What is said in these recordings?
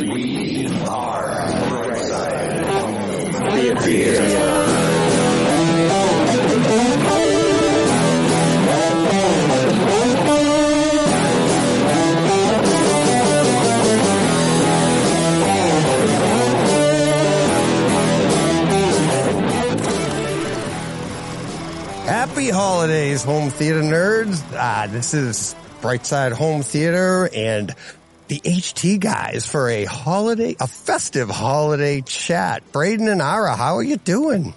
We are Brightside Theater. Happy holidays, home theater nerds. Ah, this is Brightside Home Theater and the HT guys for a holiday, a festive holiday chat. Braden and Ara, how are you doing?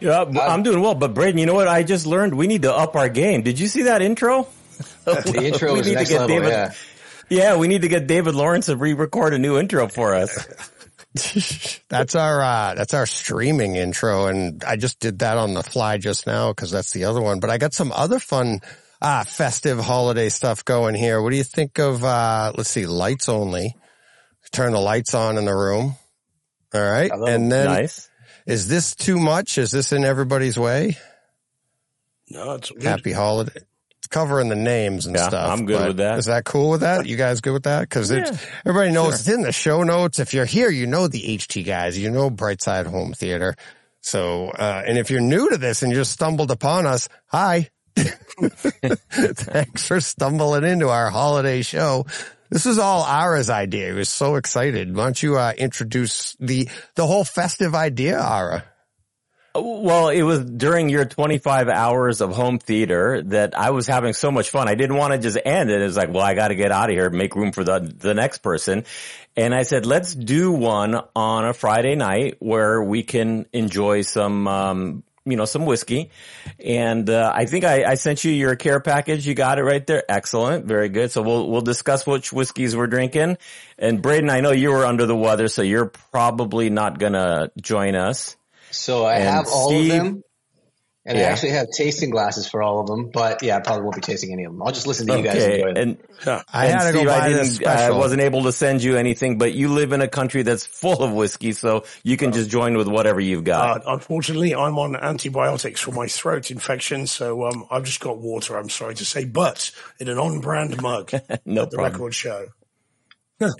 Yeah, I'm doing well, but Braden, you know what? I just learned we need to up our game. Did you see that intro? The intro We is need to get level. David- Yeah. Yeah, we need to get David Lawrence to re-record a new intro for us. That's our, uh, that's our streaming intro. And I just did that on the fly just now because that's the other one, but I got some other fun, uh, festive holiday stuff going here. What do you think of, uh, let's see, lights only. Turn the lights on in the room. All right. Hello. And then nice. Is this too much? Is this in everybody's way? No, it's good. Happy holiday. It's covering the names and Yeah, stuff. I'm good with that. Is that cool with that? You guys good with that? Cause it's, Yeah, everybody knows sure. it's in the show notes. If you're here, you know the HT guys, you know Brightside Home Theater. So, uh, and if you're new to this and you just stumbled upon us, hi. Thanks for stumbling into our holiday show. This is all Ara's idea. He was so excited. Why don't you, uh, introduce the, the whole festive idea, Ara? Well, it was during your 25 hours of home theater that I was having so much fun. I didn't want to just end it. It was like, well, I got to get out of here, make room for the, the next person. And I said, let's do one on a Friday night where we can enjoy some, um, you know, some whiskey. And, uh, I think I, I sent you your care package. You got it right there. Excellent. Very good. So we'll, we'll discuss which whiskeys we're drinking. And Braden, I know you were under the weather, so you're probably not going to join us. So I And have all Steve- of them, and I actually have tasting glasses for all of them. But yeah, I probably won't be tasting any of them. I'll just listen to you guys Okay, enjoy them. and I and had to go buy I this didn't, I wasn't able to send you anything, but you live in a country that's full of whiskey, so you can just join with whatever you've got. Uh, unfortunately, I'm on antibiotics for my throat infection, so um, I've just got water. I'm sorry to say, but in an on-brand mug no at the problem. record show.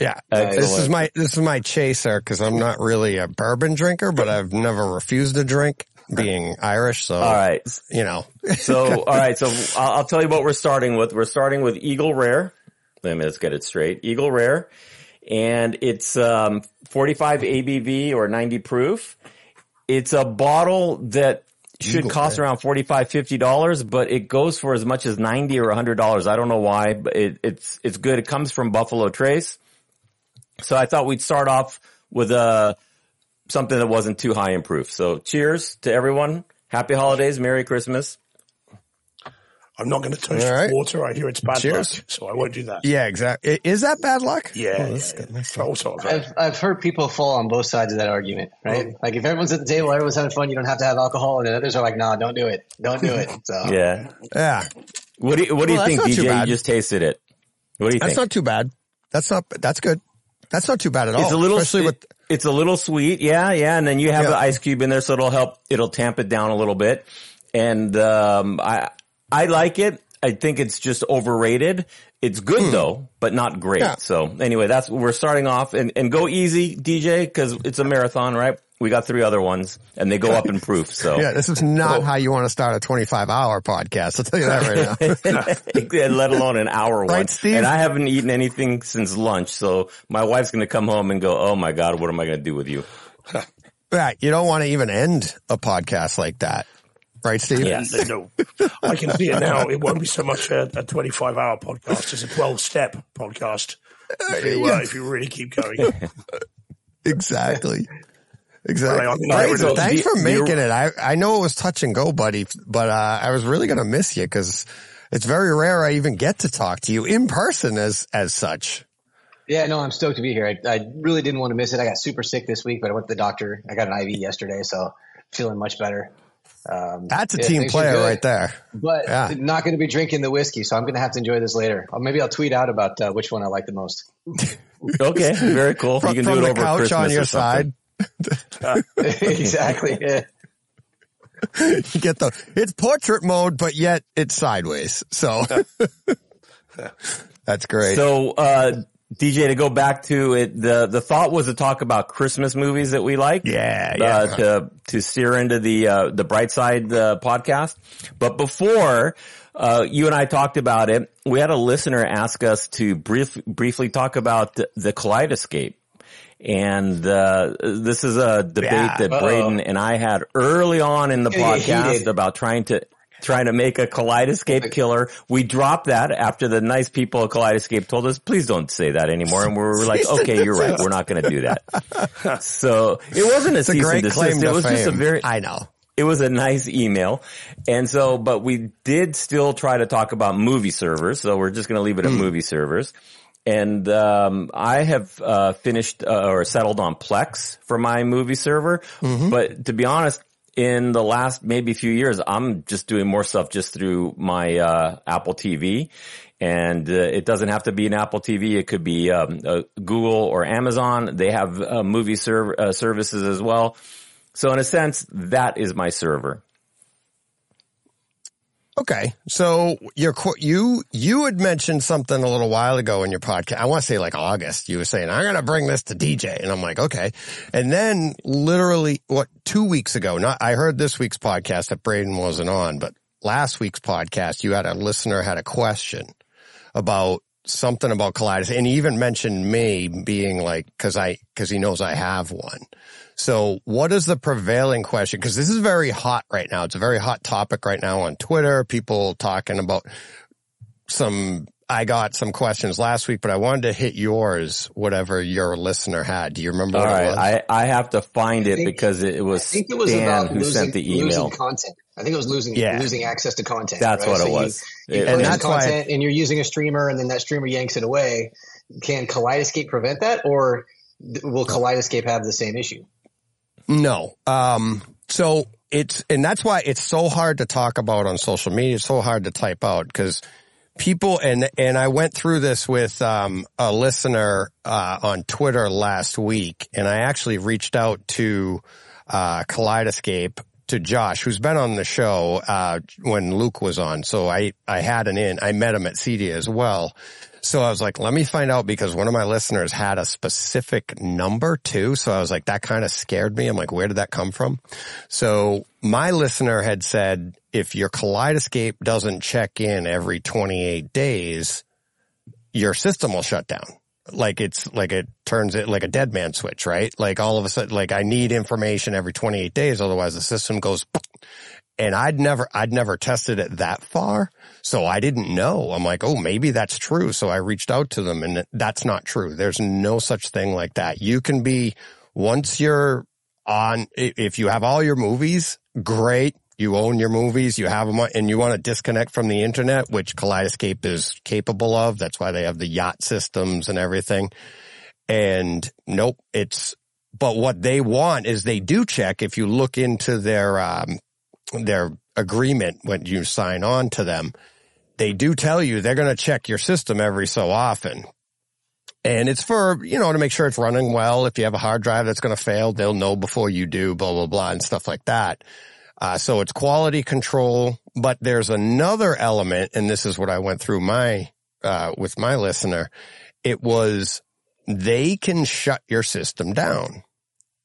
Yeah. Excellent. This is my, this is my chaser because I'm not really a bourbon drinker, but I've never refused a drink being Irish. So, All right, you know, so all right, so I'll, I'll tell you what we're starting with. We're starting with Eagle Rare. Let me let's get it straight. Eagle Rare, and it's um, 45 ABV or 90 proof. It's a bottle that should Eagle cost around 45 50 dollars but it goes for as much as 90 or 100 dollars i don't know why but it, it's it's good it comes from buffalo trace so i thought we'd start off with uh something that wasn't too high in proof so cheers to everyone happy holidays merry christmas I'm not going to touch All right. water. I hear it's bad Cheers. luck, so I won't do that. yeah, exactly. Is that bad luck? Yeah, Oh, yeah, that's yeah. good. Nice. All sorts of I've I've heard people fall on both sides of that argument, right? Oh. Like if everyone's at the table, everyone's having fun, you don't have to have alcohol, and then others are like, "Nah, don't do it, don't do it." So yeah Yeah. what do you what do you Well, that's think dj you just tasted it what do you That's think not too bad. That's not, that's good. That's not too bad at all. It's a little, especially with, it- it's a little sweet. Yeah. Yeah. And then you have Yeah. the ice cube in there. So it'll help, it'll tamp it down a little bit. And, um, I, I like it. I think it's just overrated. It's good though, but not great. Yeah. So anyway, that's, we're starting off and, and go easy DJ cause it's a marathon, right? We got three other ones and they go up in proof. So yeah, this is not how you want to start a 25 hour podcast. I'll tell you that right now. let alone an hour one. Right, Steve? And I haven't eaten anything since lunch. So my wife's going to come home and go, Oh my God, what am I going to do with you? Right. You don't want to even end a podcast like that. Right, Steve? Yeah. No, I can see it now. It won't be so much a, a 25 hour podcast as a 12 step podcast. If you, uh, if you really keep going. Exactly. Exactly. Right, I mean, Right, I so thanks the- for the- making it. I, I know it was touch and go, buddy, but, uh, I was really going to miss you because it's very rare I even get to talk to you in person as, as such. yeah, no, I'm stoked to be here. I, I really didn't want to miss it. I got super sick this week, but I went to the doctor. I got an IV yesterday, so feeling much better. Um, That's a yeah, team player right there. But Yeah. not going to be drinking the whiskey, so I'm going to have to enjoy this later. Or maybe I'll tweet out about uh, which one I like the most. Okay, very cool. From, you can do it the over couch Christmas on your or something. side. exactly. Yeah. You get the, it's portrait mode, but yet it's sideways. So that's great. So, uh, DJ, to go back to it, the the thought was to talk about Christmas movies that we like. Yeah, Uh, yeah. to to steer into the uh, the bright side uh, podcast. But before uh, you and I talked about it, we had a listener ask us to brief, briefly talk about the, the Kaleidescape. And uh, this is a debate Yeah. that Uh-oh. Braden and I had early on in the podcast about trying to trying to make a Kaleidescape killer. We dropped that after the nice people at Kaleidescape told us, please don't say that anymore. And we were like, okay, you're right. We're not going to do that. so it wasn't a It's a cease and great desist. claim to It was just a very, I know. it was a nice email. And so, but we did still try to talk about movie servers. So we're just going to leave it at movie servers. And, um, I have, uh, finished, uh, or settled on Plex for my movie server. But to be honest, in the last maybe few years, I'm just doing more stuff just through my, uh, Apple TV. And uh, it doesn't have to be an Apple TV. It could be um, uh, Google or Amazon. They have uh, movie serv- uh, services as well. So in a sense, that is my server. Okay. So your you you had mentioned something a little while ago in your podcast. I want to say like August. You were saying I'm going to bring this to DJ, and I'm like, okay. And then literally, what two weeks ago? Not I heard this week's podcast that Braden wasn't on, but last week's podcast, you had a listener had a question about something about Kaleidescape, and he even mentioned me being like because I because he knows I have one. So what is the prevailing question? Because this is very hot right now. It's a very hot topic right now on Twitter. People talking about some, I got some questions last week, but I wanted to hit yours, whatever your listener had. Do you remember All what it was? I, I have to find it think- because it, was I think it was Stan about who losing, sent the email. losing content. I think it was losing Yeah. losing access to content. That's right? what So it was. You, It- and purchase that's why- and you're using a streamer, and then that streamer yanks it away. Can Kaleidescape prevent that, or will Kaleidescape have the same issue? No. Um, so it's, and that's why it's so hard to talk about on social media. It's so hard to type out because people, and, and I went through this with, um, a listener, uh, on Twitter last week and I actually reached out to, uh, Kaleidescape to Josh, who's been on the show, uh, when Luke was on. So I, I had an in, I met him at CEDIA as well. So I was like, let me find out because one of my listeners had a specific number too. So I was like, that kind of scared me. I'm like, where did that come from? So my listener had said, if your kaleidescape doesn't check in every 28 days, your system will shut down. Like it's like it turns it like a dead man switch, right? Like all of a sudden, like I need information every 28 days. Otherwise the system goes and I'd never, I'd never tested it that far. So I didn't know. I'm like, oh, maybe that's true. So I reached out to them and that's not true. There's no such thing like that. You can be, once you're on, if you have all your movies, great. You own your movies, you have them and you want to disconnect from the internet, which Kaleidescape is capable of. That's why they have the yacht systems and everything. And nope, it's, but what they want is they do check if you look into their, um, their agreement when you sign on to them, they do tell you they're going to check your system every so often. And it's for, you know, to make sure it's running well. If you have a hard drive that's going to fail, they'll know before you do, blah, blah, blah, and stuff like that. Uh, so it's quality control, but there's another element, and this is what I went through my, uh, with my listener. It was they can shut your system down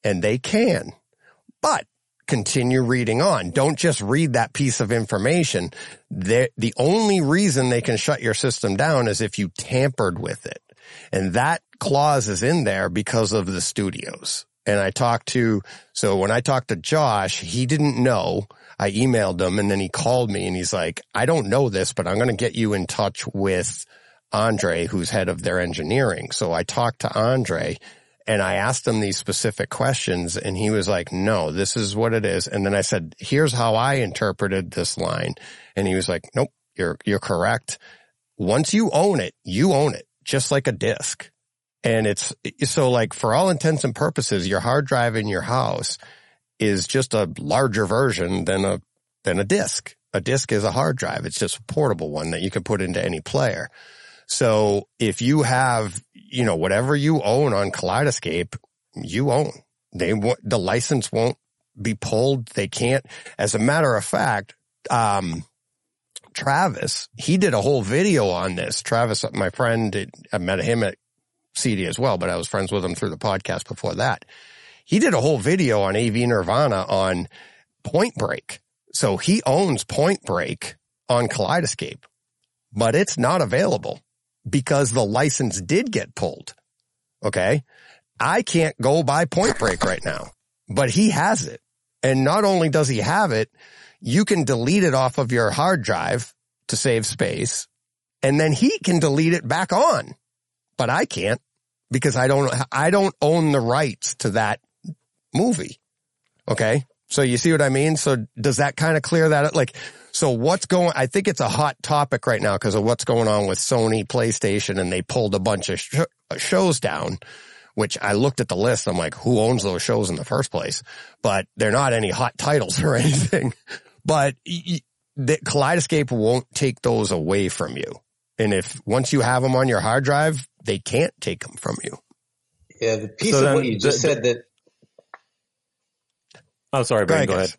and they can, but continue reading on. Don't just read that piece of information. The, the only reason they can shut your system down is if you tampered with it. And that clause is in there because of the studios. And I talked to, so when I talked to Josh, he didn't know. I emailed him and then he called me and he's like, I don't know this, but I'm going to get you in touch with Andre, who's head of their engineering. So I talked to Andre and I asked him these specific questions and he was like, no, this is what it is. And then I said, here's how I interpreted this line. And he was like, nope, you're, you're correct. Once you own it, you own it, just like a disk. And it's so like for all intents and purposes, your hard drive in your house is just a larger version than a, than a disk. A disk is a hard drive. It's just a portable one that you can put into any player. So if you have, you know, whatever you own on Kaleidescape, you own. They the license won't be pulled. They can't. As a matter of fact, um, Travis, he did a whole video on this. Travis, my friend, I met him at CEDIA as well, but I was friends with him through the podcast before that. He did a whole video on AV Nirvana on Point Break. So he owns Point Break on Kaleidescape, but it's not available because the license did get pulled. Okay. I can't go buy Point Break right now, but he has it. And not only does he have it, you can delete it off of your hard drive to save space and then he can delete it back on, but I can't because I don't, I don't own the rights to that movie. Okay. So you see what I mean? So does that kind of clear that? Like, so what's going, I think it's a hot topic right now because of what's going on with Sony PlayStation and they pulled a bunch of sh- shows down, which I looked at the list. I'm like, who owns those shows in the first place? But they're not any hot titles or anything, but y- y- the Kaleidescape won't take those away from you. And if once you have them on your hard drive, they can't take them from you. Yeah, the piece So of then what you just the- said that Oh, sorry, Go Brian, go ahead.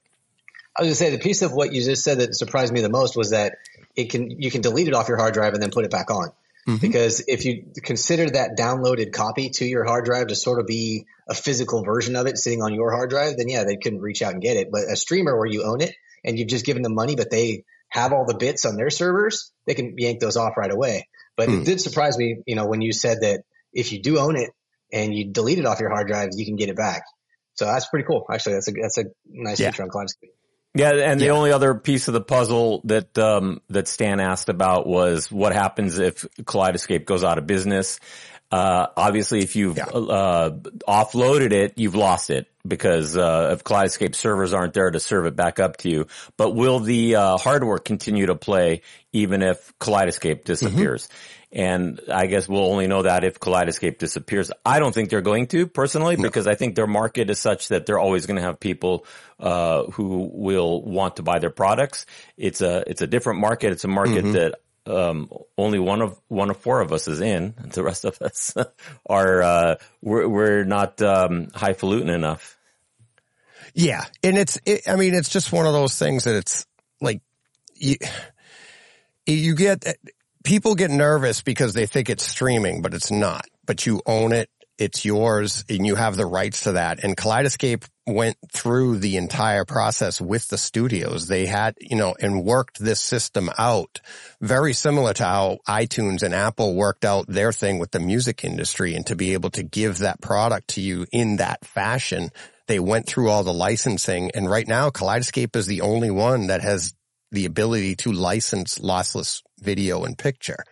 I was gonna say the piece of what you just said that surprised me the most was that it can you can delete it off your hard drive and then put it back on. Mm-hmm. Because if you consider that downloaded copy to your hard drive to sort of be a physical version of it sitting on your hard drive, then yeah, they couldn't reach out and get it. But a streamer where you own it and you've just given them money, but they have all the bits on their servers, they can yank those off right away. But Hmm. it did surprise me, you know, when you said that if you do own it and you delete it off your hard drive, you can get it back. So that's pretty cool. Actually, that's a that's a nice Yeah. feature on Kaleidescape. Yeah, and the Yeah. only other piece of the puzzle that um, that Stan asked about was what happens if Kaleidescape goes out of business. Uh, obviously, if you've Yeah. uh, offloaded it, you've lost it because uh, if Kaleidescape servers aren't there to serve it back up to you. But will the uh, hardware continue to play even if Kaleidescape disappears? And I guess we'll only know that if Kaleidescape disappears. I don't think they're going to personally because I think their market is such that they're always going to have people uh, who will want to buy their products. It's a it's a different market. It's a market that um, only one of one of four of us is in. The rest of us are uh, we're we're not um, highfalutin enough. Yeah. And it's, it, I mean, it's just one of those things that it's like, you, you get, people get nervous because they think it's streaming, but it's not, but you own it. It's yours and you have the rights to that. And Kaleidescape went through the entire process with the studios. They had, you know, and worked this system out very similar to how iTunes and Apple worked out their thing with the music industry and to be able to give that product to you in that fashion. They went through all the licensing and right now Kaleidescape is the only one that has the ability to license lossless video and picture,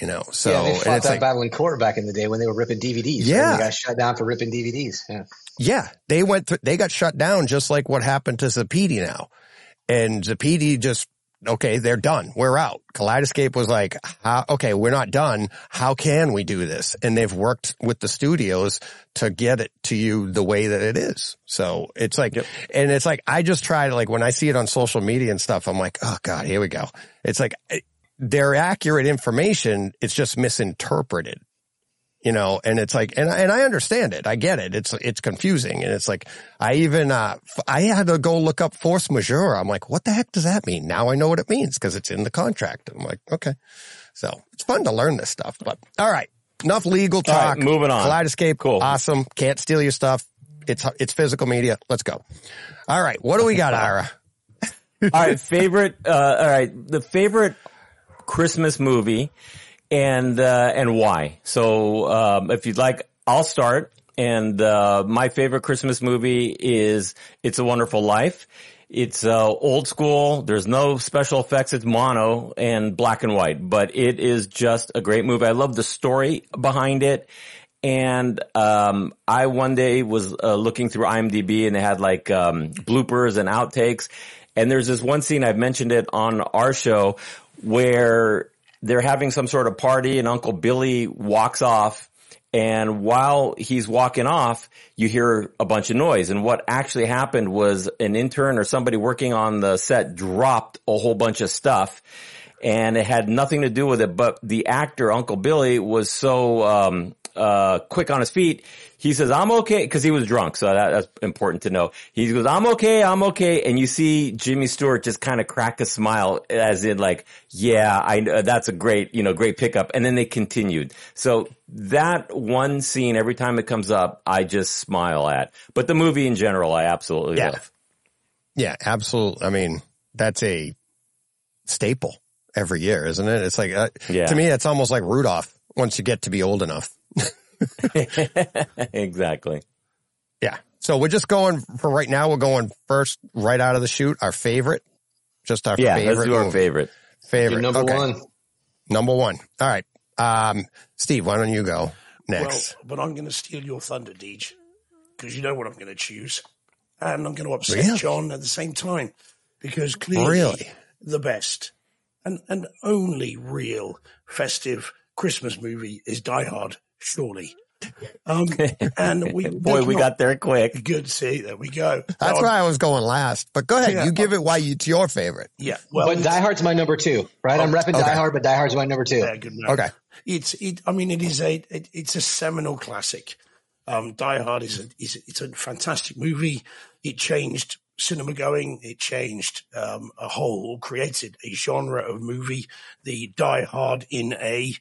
you know, so yeah, they fought it's that like, battle in court back in the day when they were ripping DVDs. right? Yeah. they got shut down for ripping DVDs. Yeah, Yeah, they went through, they got shut down just like what happened to Zappiti now. And Zappiti just, okay, they're done. We're out. Kaleidescape was like, how, okay, we're not done. How can we do this? And they've worked with the studios to get it to you the way that it is. So it's like, and it's like, I just try to like, when I see it on social media and stuff, I'm like, oh God, here we go. It's like, eh, they're accurate information. It's just misinterpreted you know, and it's like, and I, and I understand it. I get it. It's, it's confusing. And it's like, I even, uh, I had to go look up force majeure. I'm like, what the heck does that mean? Now I know what it means because it's in the contract. I'm like, okay. So it's fun to learn this stuff, but all right. Enough legal All right, talk. moving on. Kaleidescape. Cool. Awesome. Can't steal your stuff. It's, it's physical media. Let's go. All right. What do we got, Ara? all right, favorite. Uh, all right, the favorite Christmas movie, and uh, and why? So, um, if you'd like, I'll start. And uh, my favorite Christmas movie is "It's a Wonderful Life." It's uh, old school. There's no special effects. It's mono and black and white, but it is just a great movie. I love the story behind it. And um, I one day was uh, looking through IMDb and they had like um, bloopers and outtakes. And there's this one scene I've mentioned it on our show where they're having some sort of party and Uncle Billy walks off. And while he's walking off, you hear a bunch of noise. And what actually happened was an intern or somebody working on the set dropped a whole bunch of stuff and it had nothing to do with it. But the actor, Uncle Billy, was so um, uh, quick on his feet. He says, I'm okay, cause he was drunk. So that, that's important to know. He goes, I'm okay, I'm okay. And you see Jimmy Stewart just kind of crack a smile as in like, yeah, I, uh, that's a great, you know, great pickup. And then they continued. So that one scene, every time it comes up, I just smile at. But the movie in general, I absolutely Yeah. love. Yeah, absolutely. I mean, that's a staple every year, isn't it? It's like, uh, Yeah. to me, it's almost like Rudolph once you get to be old enough. exactly. Yeah. So we're just going for right now. We're going first right out of the chute. Our favorite, just our Yeah, favorite. let's do our movie. favorite. Favorite. Your number Okay. one. Number one. All right. Um, Steve, why don't you go Well, next? but I'm going to steal your thunder, Deej, because you know what I'm going to choose. And I'm going to upset Really? John at the same time because clearly Really? the best and, and only real festive Christmas movie is Die Hard, surely. Um, and we, Boy, we got there quick. good. See, there we go. That's why I was going last, but go ahead. Yeah. you give it why you, it's your favorite. Yeah. Well, But Die Hard's my number two, right? I'm repping okay. Die Hard, but Die Hard's my number two. yeah, good man. Okay. It's it. I mean, it is a it, it's a seminal classic. Um, Die Hard is a is it's a fantastic movie. It changed cinema going. It changed um, a whole, created a genre of movie, the Die Hard in a.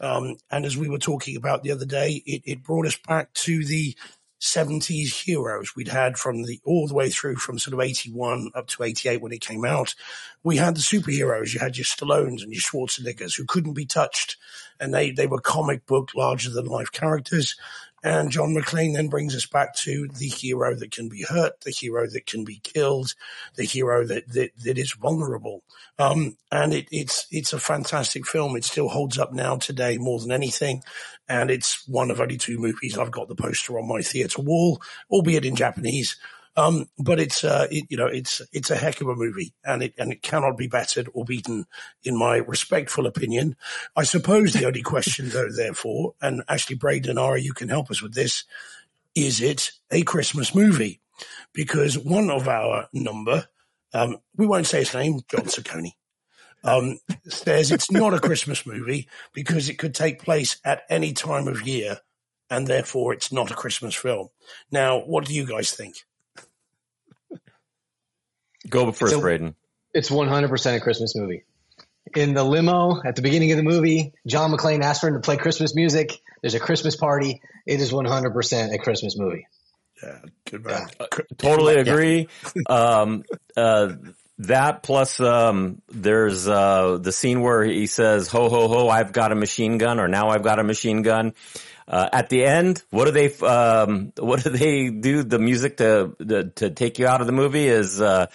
Um, and as we were talking about the other day, it, it brought us back to the 70s heroes we'd had from the all the way through from sort of 81 up to 88 when it came out. We had the superheroes. You had your Stallones and your Schwarzeneggers who couldn't be touched and they, they were comic book larger than life characters. And John McClane then brings us back to the hero that can be hurt, the hero that can be killed, the hero that, that, that is vulnerable. Um, and it, it's, it's a fantastic film. It still holds up now today more than anything. And it's one of only two movies. I've got the poster on my theater wall, albeit in Japanese. Um, but it's, uh, it, you know, it's, it's a heck of a movie and it, and it cannot be battered or beaten in my respectful opinion. I suppose the only question though, therefore, and actually Braden Ara, you can help us with this. Is it a Christmas movie? Because one of our number, um, we won't say his name, John Circone, um, says it's not a Christmas movie because it could take place at any time of year and therefore it's not a Christmas film. Now, what do you guys think? Go first, So- Braden. It's 100% a Christmas movie. In the limo at the beginning of the movie, John McClane asked for him to play Christmas music. There's a Christmas party. It is 100% a Christmas movie. Yeah, good man. Totally agree. um, uh, that plus, um, there's, uh, the scene where he says, ho, ho, ho, I've got a machine gun or now I've got a machine gun. Uh, at the end, what do they, um, what do they do? The music to, to, to take you out of the movie is, uh,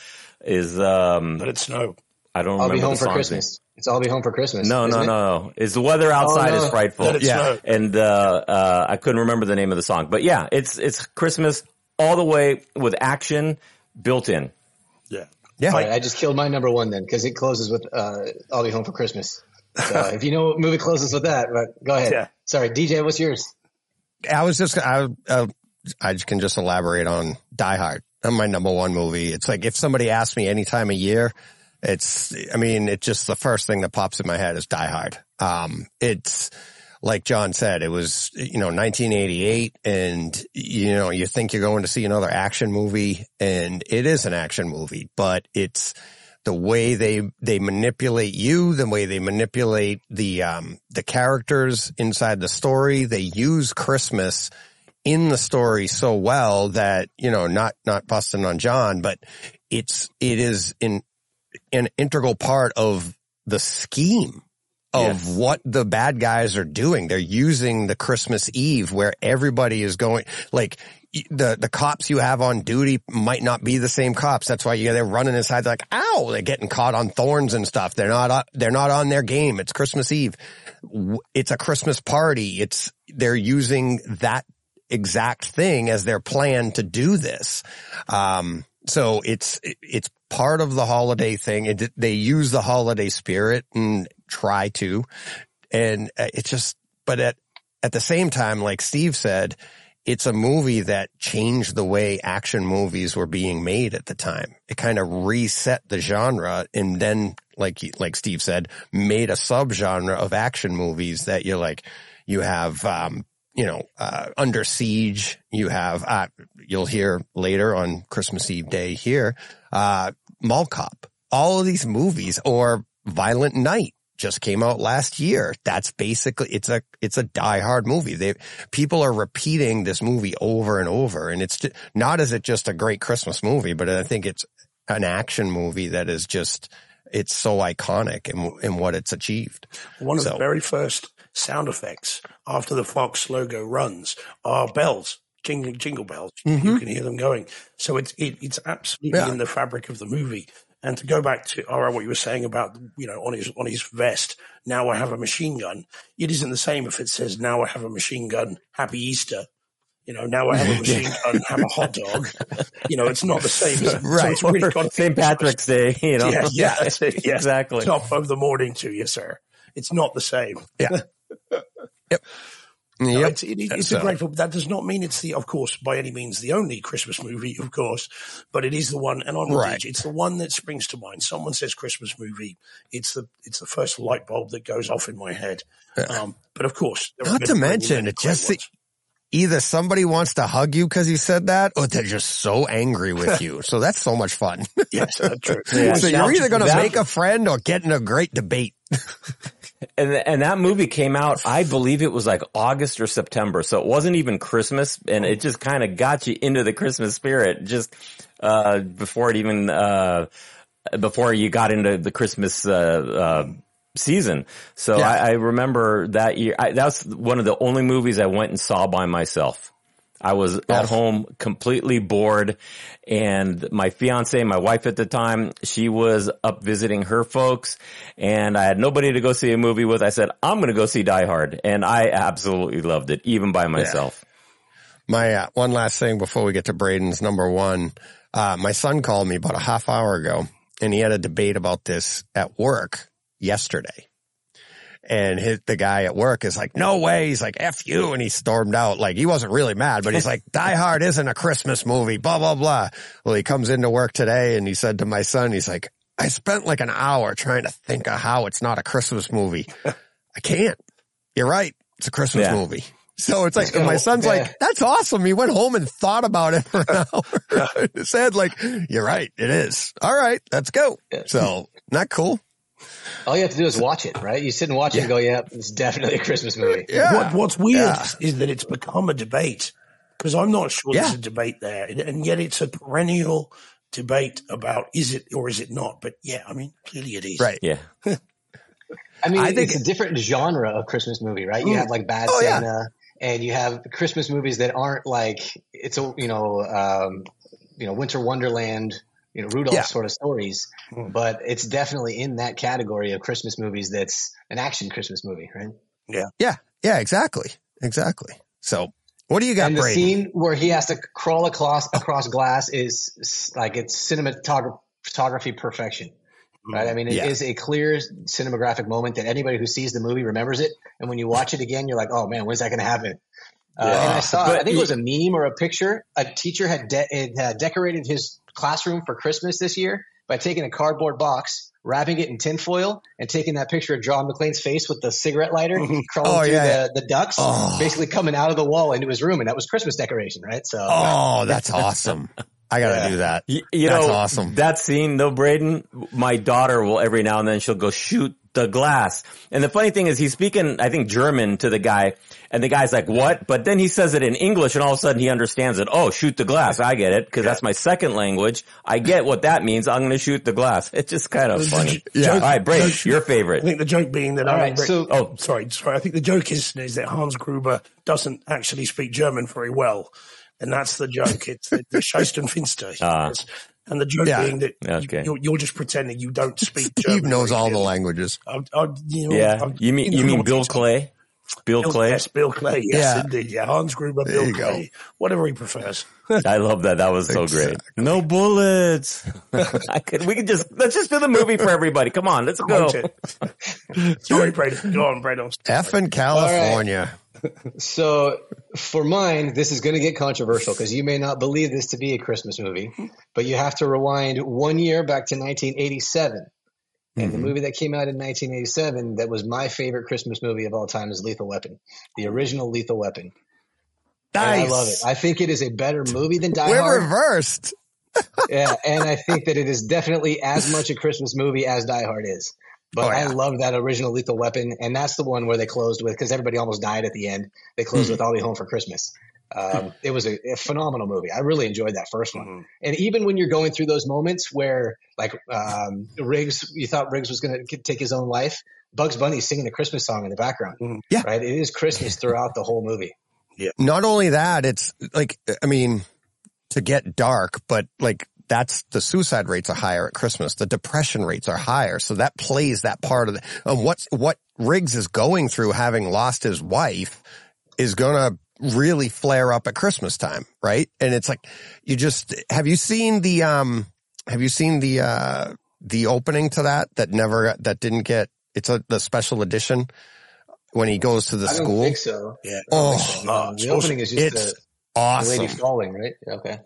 is, um, Let it snow. I don't I'll remember be home the for song's Christmas. It's I'll be home for Christmas. No, no, it? no, no. Is the weather outside no. is frightful. Let it Yeah. snow. and uh, uh, I couldn't remember the name of the song, but yeah, it's it's Christmas all the way with action built in. Yeah. Yeah. All right, I just killed my number one then because it closes with uh, I'll be home for Christmas. So if you know what movie closes with that, but go ahead. Yeah. Sorry, DJ, what's yours? I was just, I, uh, I just can just elaborate on Die Hard. That's my number one movie. It's like if somebody asked me any time of year, it's, I mean, it's just the first thing that pops in my head is Die Hard. Um, it's like John said, it was, you know, 1988 and, you know, you think you're going to see another action movie and it is an action movie, but it's, the way they they manipulate you, the way they manipulate the um the characters inside the story, they use Christmas in the story so well that you know not not busting on John, but it's it is in an integral part of the scheme of Yes. what the bad guys are doing. They're using the Christmas Eve where everybody is going like the the cops you have on duty might not be the same cops. That's why you they're running inside they're like ow, they're getting caught on thorns and stuff. They're not uh, they're not on their game. It's Christmas Eve. It's a Christmas party. It's they're using that exact thing as their plan to do this. Um, so it's it's part of the holiday thing. It, they use the holiday spirit and try to, and uh, it's just. But at at the same time, like Steve said, it's a movie that changed the way action movies were being made at the time. It kind of reset the genre, and then, like like Steve said, made a subgenre of action movies that you're like, you have um, you know, uh, Under Siege. You have, uh, you'll hear later on Christmas Eve day here, uh, Mall Cop. All of these movies or Violent Night just came out last year. That's basically, it's a, it's a die hard movie. They, people are repeating this movie over and over. And it's not as it just a great Christmas movie, but I think it's an action movie that is just, it's so iconic in, in what it's achieved. One of So- the very first sound effects after the Fox logo runs are bells, jingle, jingle bells. Mm-hmm. You can hear them going. So it's it, it's absolutely Yeah. in the fabric of the movie. And to go back to right, what you were saying about you know on his on his vest, now I have a machine gun. It isn't the same if it says now I have a machine gun. Happy Easter. You know, now I have a machine gun. Have a hot dog. You know, it's not the same. So Right. it's really St. Patrick's Day, you know. Yeah, yeah, it, yeah. exactly. top of the morning to you, sir. It's not the same. Yeah. yep. No, It's, it, it's So- a great film. That does not mean it's the, of course, by any means the only Christmas movie, of course, but it is the one. And on Right. it's the one that springs to mind. Someone says Christmas movie, it's the it's the first light bulb that goes off in my head. Um, but of course, there are Not many, to mention, it just- ones. Either somebody wants to hug you because you said that or they're just so angry with you. So that's so much fun. yes, that's true. Yeah. so you're either going to make a friend or get in a great debate. And, and that movie came out, I believe it was like August or September. So it wasn't even Christmas and it just kind of got you into the Christmas spirit just, uh, before it even, uh, before you got into the Christmas, uh, uh, season. So Yeah. I, I remember that year, I, that's one of the only movies I went and saw by myself. I was at home completely bored and my fiance, my wife at the time, she was up visiting her folks and I had nobody to go see a movie with. I said, I'm going to go see Die Hard and I absolutely loved it even by myself. My uh, one last thing before we get to Braden's number one. Uh, my son called me about a half hour ago and he had a debate about this at work yesterday. And his, the guy at work is like, no way. He's like, F you. And he stormed out. Like he wasn't really mad, but he's like, Die Hard isn't a Christmas movie, blah, blah, blah. Well, he comes into work today and he said to my son, he's like, I spent like an hour trying to think of how it's not a Christmas movie. I can't. You're right. It's a Christmas Yeah. movie. So it's like, my son's Yeah. like, that's awesome. He went home and thought about it for an hour. Said like, you're right. It is. All right. Let's go. So not cool. All you have to do is watch it, right? You sit and watch it and go, yeah, it's definitely a Christmas movie. Yeah. What, what's weird Yeah. is that it's become a debate because I'm not sure there's a debate there, and, and yet it's a perennial debate about is it or is it not. But yeah, I mean, clearly it is. Right. Yeah. I mean, I think- it's a different genre of Christmas movie, right? You have like Bad Oh, yeah. Santa, and you have Christmas movies that aren't like it's a you know um, you know Winter Wonderland, you know Rudolph Yeah. sort of stories, but it's definitely in that category of Christmas movies. That's an action Christmas movie, right? Yeah. Yeah. Yeah, exactly. Exactly. So what do you got, and the Braden? scene where he has to crawl across across glass is like it's cinematography perfection. Right. I mean, it is Yeah. a clear cinematographic moment that anybody who sees the movie remembers it. And when you watch it again, you're like, oh man, when's that going to happen? Uh, and I saw, But I think it was a meme or a picture. A teacher had, de- had uh, decorated his classroom for Christmas this year by taking a cardboard box, wrapping it in tinfoil, and taking that picture of John McClane's face with the cigarette lighter oh, crawling Oh, through yeah, the, the ducts, Oh. basically coming out of the wall into his room. And that was Christmas decoration, right? So, Oh, that's awesome. I got to Yeah. do that. You, you That's know, awesome. That scene though, Braden, my daughter will every now and then she'll go shoot the glass. And the funny thing is he's speaking, I think German to the guy and the guy's like, what? But then he says it in English and all of a sudden he understands it. Oh, shoot the glass. I get it. Cause that's my second language. I get what that means. I'm going to shoot the glass. It's just kind of funny. Yeah. All right, Braden, your favorite. I favorite. think the joke being that All Alan Rick- so- oh sorry sorry I think the joke is is that Hans Gruber doesn't actually speak German very well, and that's the joke. It's the, the Scheisten Finster, he Ah. says. And the joke Yeah. being that Okay. you, are you're just pretending you don't speak German. Steve knows all the languages. I, I, you know, Yeah. I- You mean, you know mean Bill Clay? Bill Bill, Clay? yes, Bill Clay. Yes, Yeah. indeed. Yeah, Hans Gruber, There Bill you go. Clay, whatever he prefers. I love that. That was so great. No bullets. I could, we could just, let's just do the movie for everybody. Come on, let's go. Won't it? Sorry, Brady. Go on, Brady. F in California. So for mine, this is going to get controversial because you may not believe this to be a Christmas movie, but you have to rewind one year back to 1987. And Mm-hmm. the movie that came out in 1987 that was my favorite Christmas movie of all time is Lethal Weapon, the original Lethal Weapon. Nice. I love it. I think it is a better movie than Die Hard. We're Hard. reversed. yeah, and I think that it is definitely as much a Christmas movie as Die Hard is. But Oh, yeah. I love that original Lethal Weapon, and that's the one where they closed with because everybody almost died at the end. They closed Hmm. with "I'll Be Home for Christmas." Um, it was a, a phenomenal movie. I really enjoyed that first one. Mhm. And even when you're going through those moments where, like, um, Riggs, you thought Riggs was going to take his own life, Bugs Bunny's singing a Christmas song in the background. Mhm. Yeah. right. It is Christmas throughout the whole movie. Yeah. Not only that, it's like, I mean, to get dark, but like that's the suicide rates are higher at Christmas. The depression rates are higher. So that plays that part of the, and what's, what Riggs is going through having lost his wife is going to really flare up at Christmas time. Right. And it's like, you just, have you seen the, um, have you seen the, uh, the opening to that that never, that didn't get, it's a, the special edition when he goes to the I don't school. think so. Yeah. Oh, Oh, the opening is just it's the, the awesome. lady falling, right? Okay.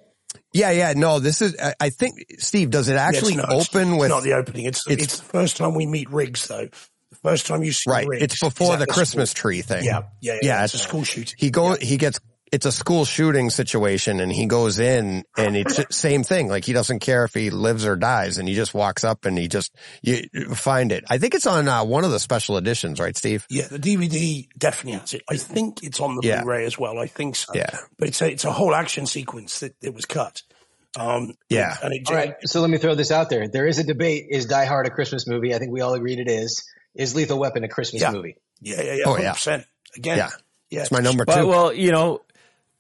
Yeah, yeah. No, this is. I- I think Steve. Does it actually Yeah, it's not- open it's with? not the opening. It's the, it's- it's, the first time we meet Riggs, though. The first time you see right. Riggs It's before the school. Christmas tree thing. Yeah, yeah, yeah. Yeah, it's a school shooting. He go. He gets. It's a school shooting situation, and he goes in, and it's the same thing. Like he doesn't care if he lives or dies, and he just walks up and he just you you find it. I think it's on uh, one of the special editions, right, Steve? Yeah, the DVD definitely has it. I think it's on the Yeah. Blu-ray as well. I think so. Yeah. but it's a it's a whole action sequence that it was cut. Um, Yeah. and it, All right. So let me throw this out there. There is a debate. Is Die Hard a Christmas movie? I think we all agreed it is. Is Lethal Weapon a Christmas Yeah. movie? Yeah, yeah, yeah. Oh, hundred yeah. Again, Yeah. yeah. It's my number But two. well, you know,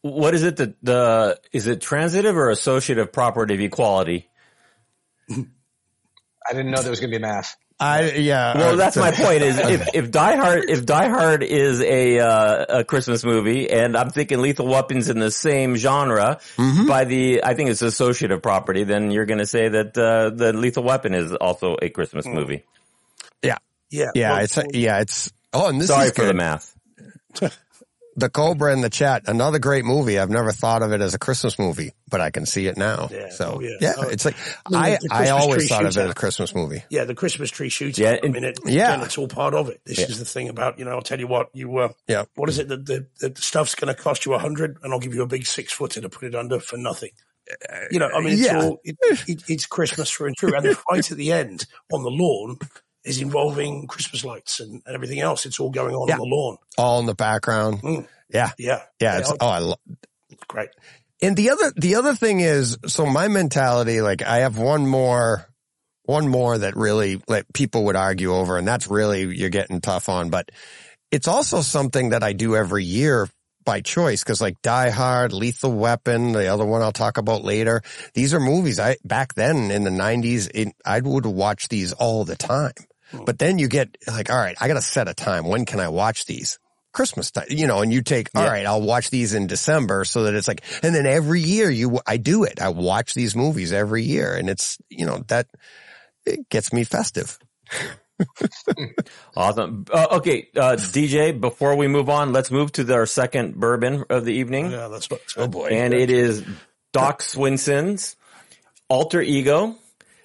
what is it that the is it transitive or associative property of equality? I didn't know there was going to be math. I yeah. Well, uh, that's my point. Is if, if Die Hard if Die Hard is a uh, a Christmas movie, and I'm thinking Lethal Weapons in the same genre, Mm-hmm. by the I think it's associative property, then you're going to say that uh, the Lethal Weapon is also a Christmas movie. Yeah, yeah, yeah. Well, it's a, yeah. It's oh, and this Sorry is for the math. The Cobra in the chat, another great movie. I've never thought of it as a Christmas movie, but I can see it now. Yeah. So Oh, yeah. yeah, Oh, it's like I I I always thought of it as a Christmas movie. yeah, the Christmas tree shooting. Yeah, I mean, it, yeah. again, it's all part of it. This is the thing about you know. I'll tell you what you uh, Yeah. What is it that the, the, the stuff's going to cost you a hundred, and I'll give you a big six footer to put it under for nothing. You know, I mean, it's yeah. all it, it, it's Christmas through and through, and the fight at the end on the lawn is involving Christmas lights and, and everything else. It's all going on Yeah. on the lawn. All in the background. Mm. Yeah. Yeah, Yeah. It's, oh, I love. great. And the other, the other thing is, so my mentality, like I have one more, one more that really like people would argue over, and that's really you're getting tough on, but it's also something that I do every year by choice because like Die Hard, Lethal Weapon, the other one I'll talk about later. These are movies I back then in the nineties, I would watch these all the time. But then you get like, all right, I got to set a time. When can I watch these? Christmas time, you know, and you take, all right, I'll watch these in December so that it's like, and then every year you, I do it. I watch these movies every year and it's, you know, that it gets me festive. Awesome. Uh, okay, uh, DJ. Before we move on, let's move to our second bourbon of the evening. Yeah, that's what. Oh boy, and it is Doc Swinson's Alter Ego.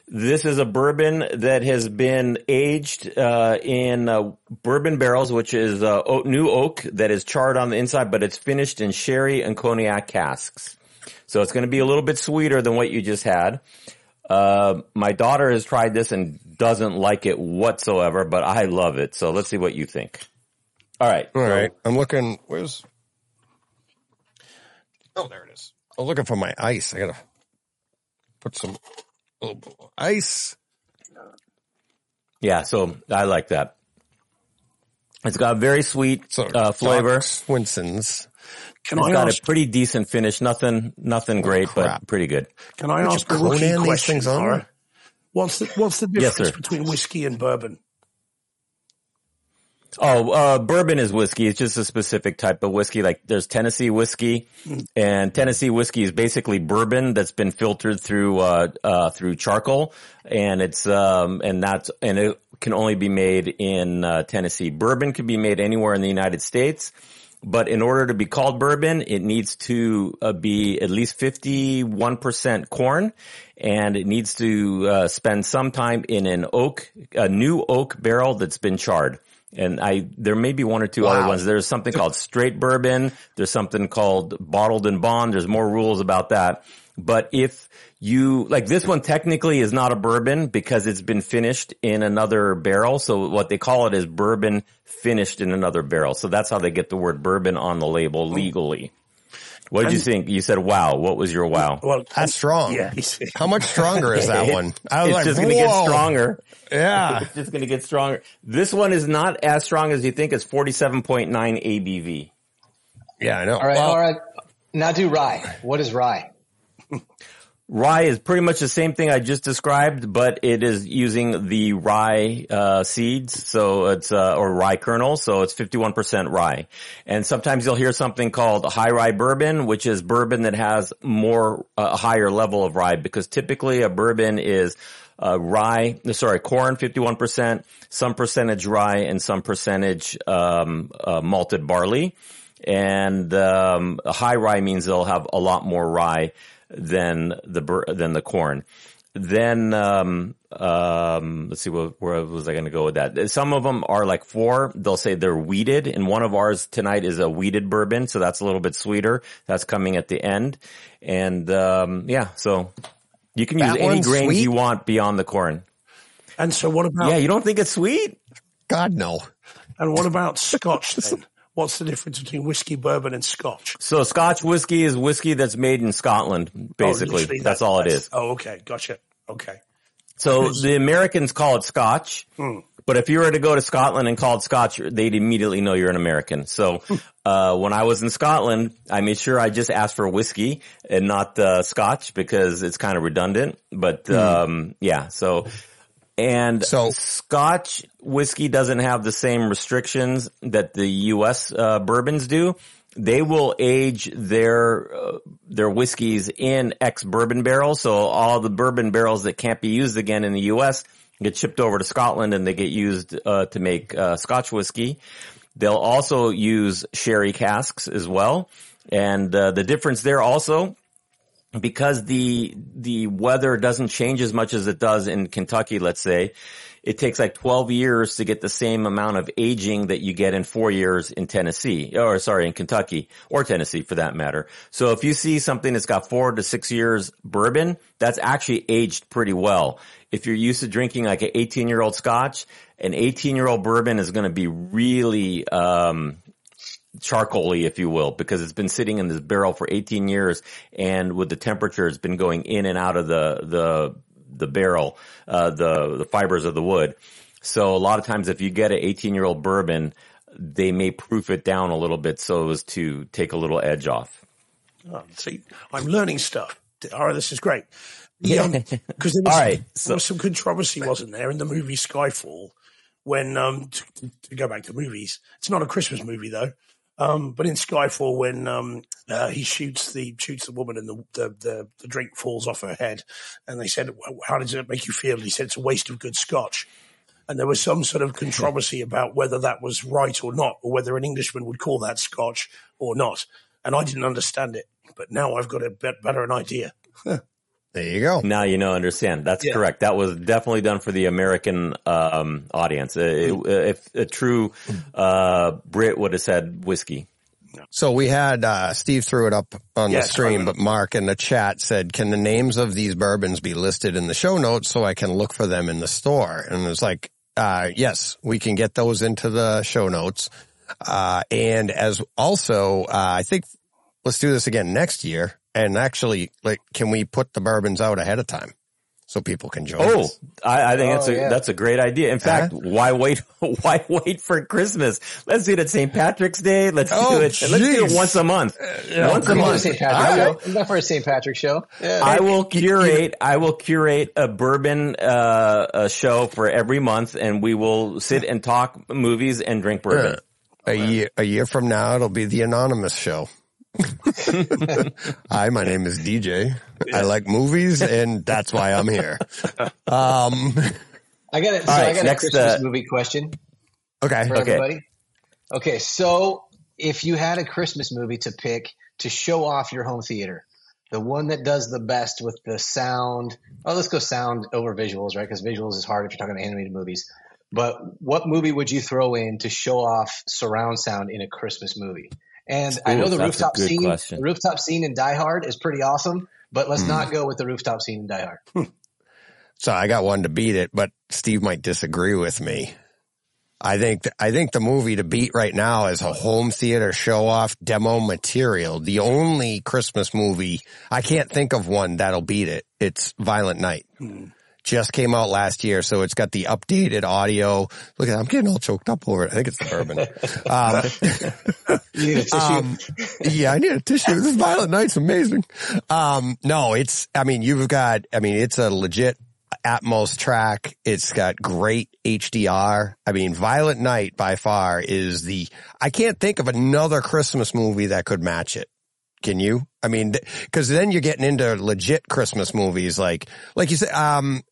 This is a bourbon that has been aged uh, in uh, bourbon barrels, which is uh, oak, new oak that is charred on the inside, but it's finished in sherry and cognac casks. So it's going to be a little bit sweeter than what you just had. Uh, my daughter has tried this and doesn't like it whatsoever, but I love it. So let's see what you think. All right. All right. so- I'm looking, where's, oh, there it is. I'm looking for my ice. I gotta put some, little bit of ice. Yeah, so I like that. It's got a very sweet So uh, flavor. Doc Swinson's. Can It's I got ask? a pretty decent finish. Nothing, nothing great, crap. but pretty good. Can I ask a Conan rookie these question? things on? What's the what's the difference sir. between whiskey and bourbon? Oh, uh, bourbon is whiskey. It's just a specific type of whiskey. Like there's Tennessee whiskey, and Tennessee whiskey is basically bourbon that's been filtered through uh, uh, through charcoal, and it's um, and that's and it can only be made in uh, Tennessee. Bourbon can be made anywhere in the United States. But in order to be called bourbon, it needs to uh, be at least 51% corn and it needs to uh, spend some time in an oak, a new oak barrel that's been charred. And I, there may be one or two other ones. There's something called straight bourbon. There's something called bottled and bond. There's more rules about that. But if you, like this one technically is not a bourbon because it's been finished in another barrel. So what they call it is bourbon finished in another barrel. So that's how they get the word bourbon on the label legally. What did you think? You said wow. What was your wow? Well, That's strong. yeah. How much stronger is that one? I was It's like, just going to get stronger. Yeah. It's just going to get stronger. This one is not as strong as you think. It's 47.9 ABV. Yeah, I know. All right, Well, all right. Now do rye. What is rye? Rye is pretty much the same thing I just described, but it is using the rye uh, seeds, so it's uh, or rye kernels, so it's 51% rye. And sometimes you'll hear something called high rye bourbon, which is bourbon that has more uh, a higher level of rye, because typically a bourbon is uh, rye, sorry, corn 51%, some percentage rye, and some percentage um, uh, malted barley. And um, high rye means they'll have a lot more rye than the bur- than the corn. Then um, um, let's see, where, where was I going to go with that? Some of them are like four. They'll say they're wheated, and one of ours tonight is a wheated bourbon, so that's a little bit sweeter. That's coming at the end, and um, yeah, so you can use any one's grains sweet? you want beyond the corn. And so what about Yeah, you don't think it's sweet? God, no. and what about Scotch then? What's the difference between whiskey, bourbon, and Scotch? So Scotch whiskey is whiskey that's made in Scotland, Oh, basically. literally, that's that- all it is. Oh, okay, gotcha. Okay, So the Americans call it Scotch, but if you were to go to Scotland and call it Scotch, they'd immediately know you're an American. So uh, when I was in Scotland, I made sure I just asked for whiskey and not uh, Scotch because it's kind of redundant. But um, yeah, so and So- Scotch whiskey doesn't have the same restrictions that the U.S. Uh, bourbons do. They will age their uh, their whiskeys in ex bourbon barrels. So all the bourbon barrels that can't be used again in the U.S. get shipped over to Scotland and they get used uh, to make uh, Scotch whiskey. They'll also use sherry casks as well. And uh, the difference there also because the the weather doesn't change as much as it does in Kentucky, let's say, it takes like 12 years to get the same amount of aging that you get in four years in Tennessee, or sorry, in Kentucky, or Tennessee for that matter. So if you see something that's got four to six years bourbon, that's actually aged pretty well. If you're used to drinking like an 18 year old scotch, an 18 year old bourbon is going to be really, um, charcoaly, if you will, because it's been sitting in this barrel for 18 years, and with the temperature, it's been going in and out of the the the barrel, uh, the the fibers of the wood. So a lot of times, if you get an 18 year old bourbon, they may proof it down a little bit so as to take a little edge off. oh, see, I'm learning stuff. All right, this is great. Yeah, because there, was All some- there so- was some controversy, wasn't there, in the movie Skyfall? When um, to, to go back to movies, it's not a Christmas movie though. Um, but in Skyfall, when um, uh, he shoots the shoots the woman and the, the the the drink falls off her head, and they said, "How does it make you feel?" And he said, "It's a waste of good Scotch." And there was some sort of controversy about whether that was right or not, or whether an Englishman would call that Scotch or not. And I didn't understand it, but now I've got a better an idea. There you go. Now you know, understand. That's Yeah. correct. That was definitely done for the American um, audience. Uh, it- if a true uh, Brit would have said whiskey. So we had uh, Steve threw it up on Yeah, the stream, but Mark in the chat said, "Can the names of these bourbons be listed in the show notes so I can look for them in the store?" And it's like, uh, "Yes, we can get those into the show notes." Uh, and as also, uh, I think let's do this again next year. And actually, like, can we put the bourbons out ahead of time so people can join? Oh, us? I, I think that's Oh, a yeah. that's a great idea. In fact, why wait? Why wait for Christmas? Let's do it at St. Patrick's Day. Let's Oh, do it. Let's do it once a month. once a month. St. Patrick's show. I'm not for a St. Patrick's show. Yeah. I will curate. I will curate a bourbon uh, a show for every month, and we will sit and talk movies and drink bourbon. A year, a year from now, it'll be the anonymous show. Hi, my name is DJ. I like movies and that's why I'm here. Um, I got it. So All right, I got next, a Christmas uh, movie question okay. for Okay. everybody. Okay, so if you had a Christmas movie to pick to show off your home theater, the one that does the best with the sound. Oh, let's go sound over visuals, right? Because visuals is hard if you're talking about animated movies. But what movie would you throw in to show off surround sound in a Christmas movie? And I know the rooftop scene, question. the rooftop scene in Die Hard is pretty awesome, but let's not mm. go with the rooftop scene in Die Hard. So I got one to beat it, but Steve might disagree with me. I think I think the movie to beat right now is a home theater show off demo material. The only Christmas movie I can't think of one that'll beat it. It's Violent Night. Hmm. Just came out last year, so it's got the updated audio. Look at I'm getting all choked up over it. I think it's the bourbon. um, You need a tissue. um, yeah, I need a tissue. This Violent Night's amazing. Um, no, it's, I mean, you've got, I mean, it's a legit Atmos track. It's got great HDR. I mean, Violent Night by far is the, I can't think of another Christmas movie that could match it. Can you? I mean, th- cause then you're getting into legit Christmas movies like, like you said, um,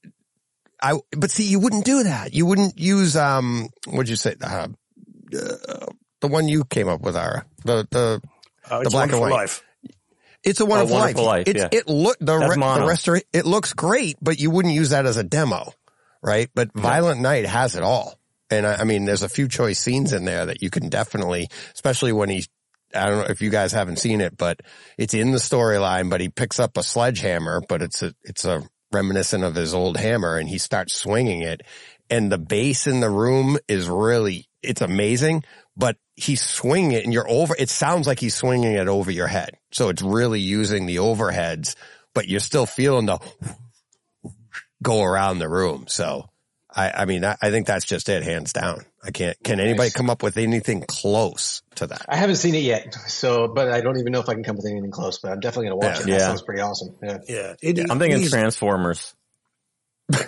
I, but see, you wouldn't do that. You wouldn't use, um, what'd you say? Uh, uh, the one you came up with, Ara. The, the, Uh, it's black and white. Life. it's a wonderful, Wonderful Life, It's, yeah. It look the That's re- the mono. It looks great, but you wouldn't use that as a demo, right? But Violent Night has it all, and I, I mean, there's a few choice scenes in there that you can definitely, especially when he. I don't know if you guys haven't seen it, but it's in the storyline. But he picks up a sledgehammer, but it's a it's a reminiscent of his old hammer, and he starts swinging it, and the bass in the room is really it's amazing. But he's swinging it, and you're over. It sounds like he's swinging it over your head, so it's really using the overheads, but you're still feeling the go around the room. So. I, I mean, I, I think that's just it, hands down. I can't. Can anybody come up with anything close to that? I haven't seen it yet, so but I don't even know if I can come up with anything close. But I'm definitely gonna watch Yeah. it. Yeah. That sounds pretty awesome. Yeah. Yeah. It, I'm thinking Transformers.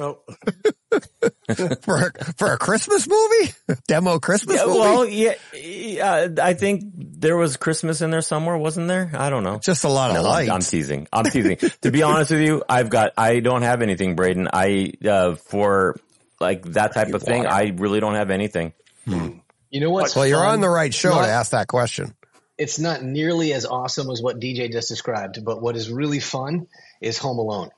oh, for a, for a Christmas movie, demo Christmas Yeah, movie. well, yeah, yeah, I think there was Christmas in there somewhere, wasn't there? I don't know. just a lot of No, I'm, lights. I'm teasing. I'm teasing. to be honest with you, I've got, I don't have anything, Braden. I, uh, for like that type of thing. I really don't have anything. You know what's well, you're on the right show Not- to ask that question. It's not nearly as awesome as what DJ just described, but what is really fun is Home Alone.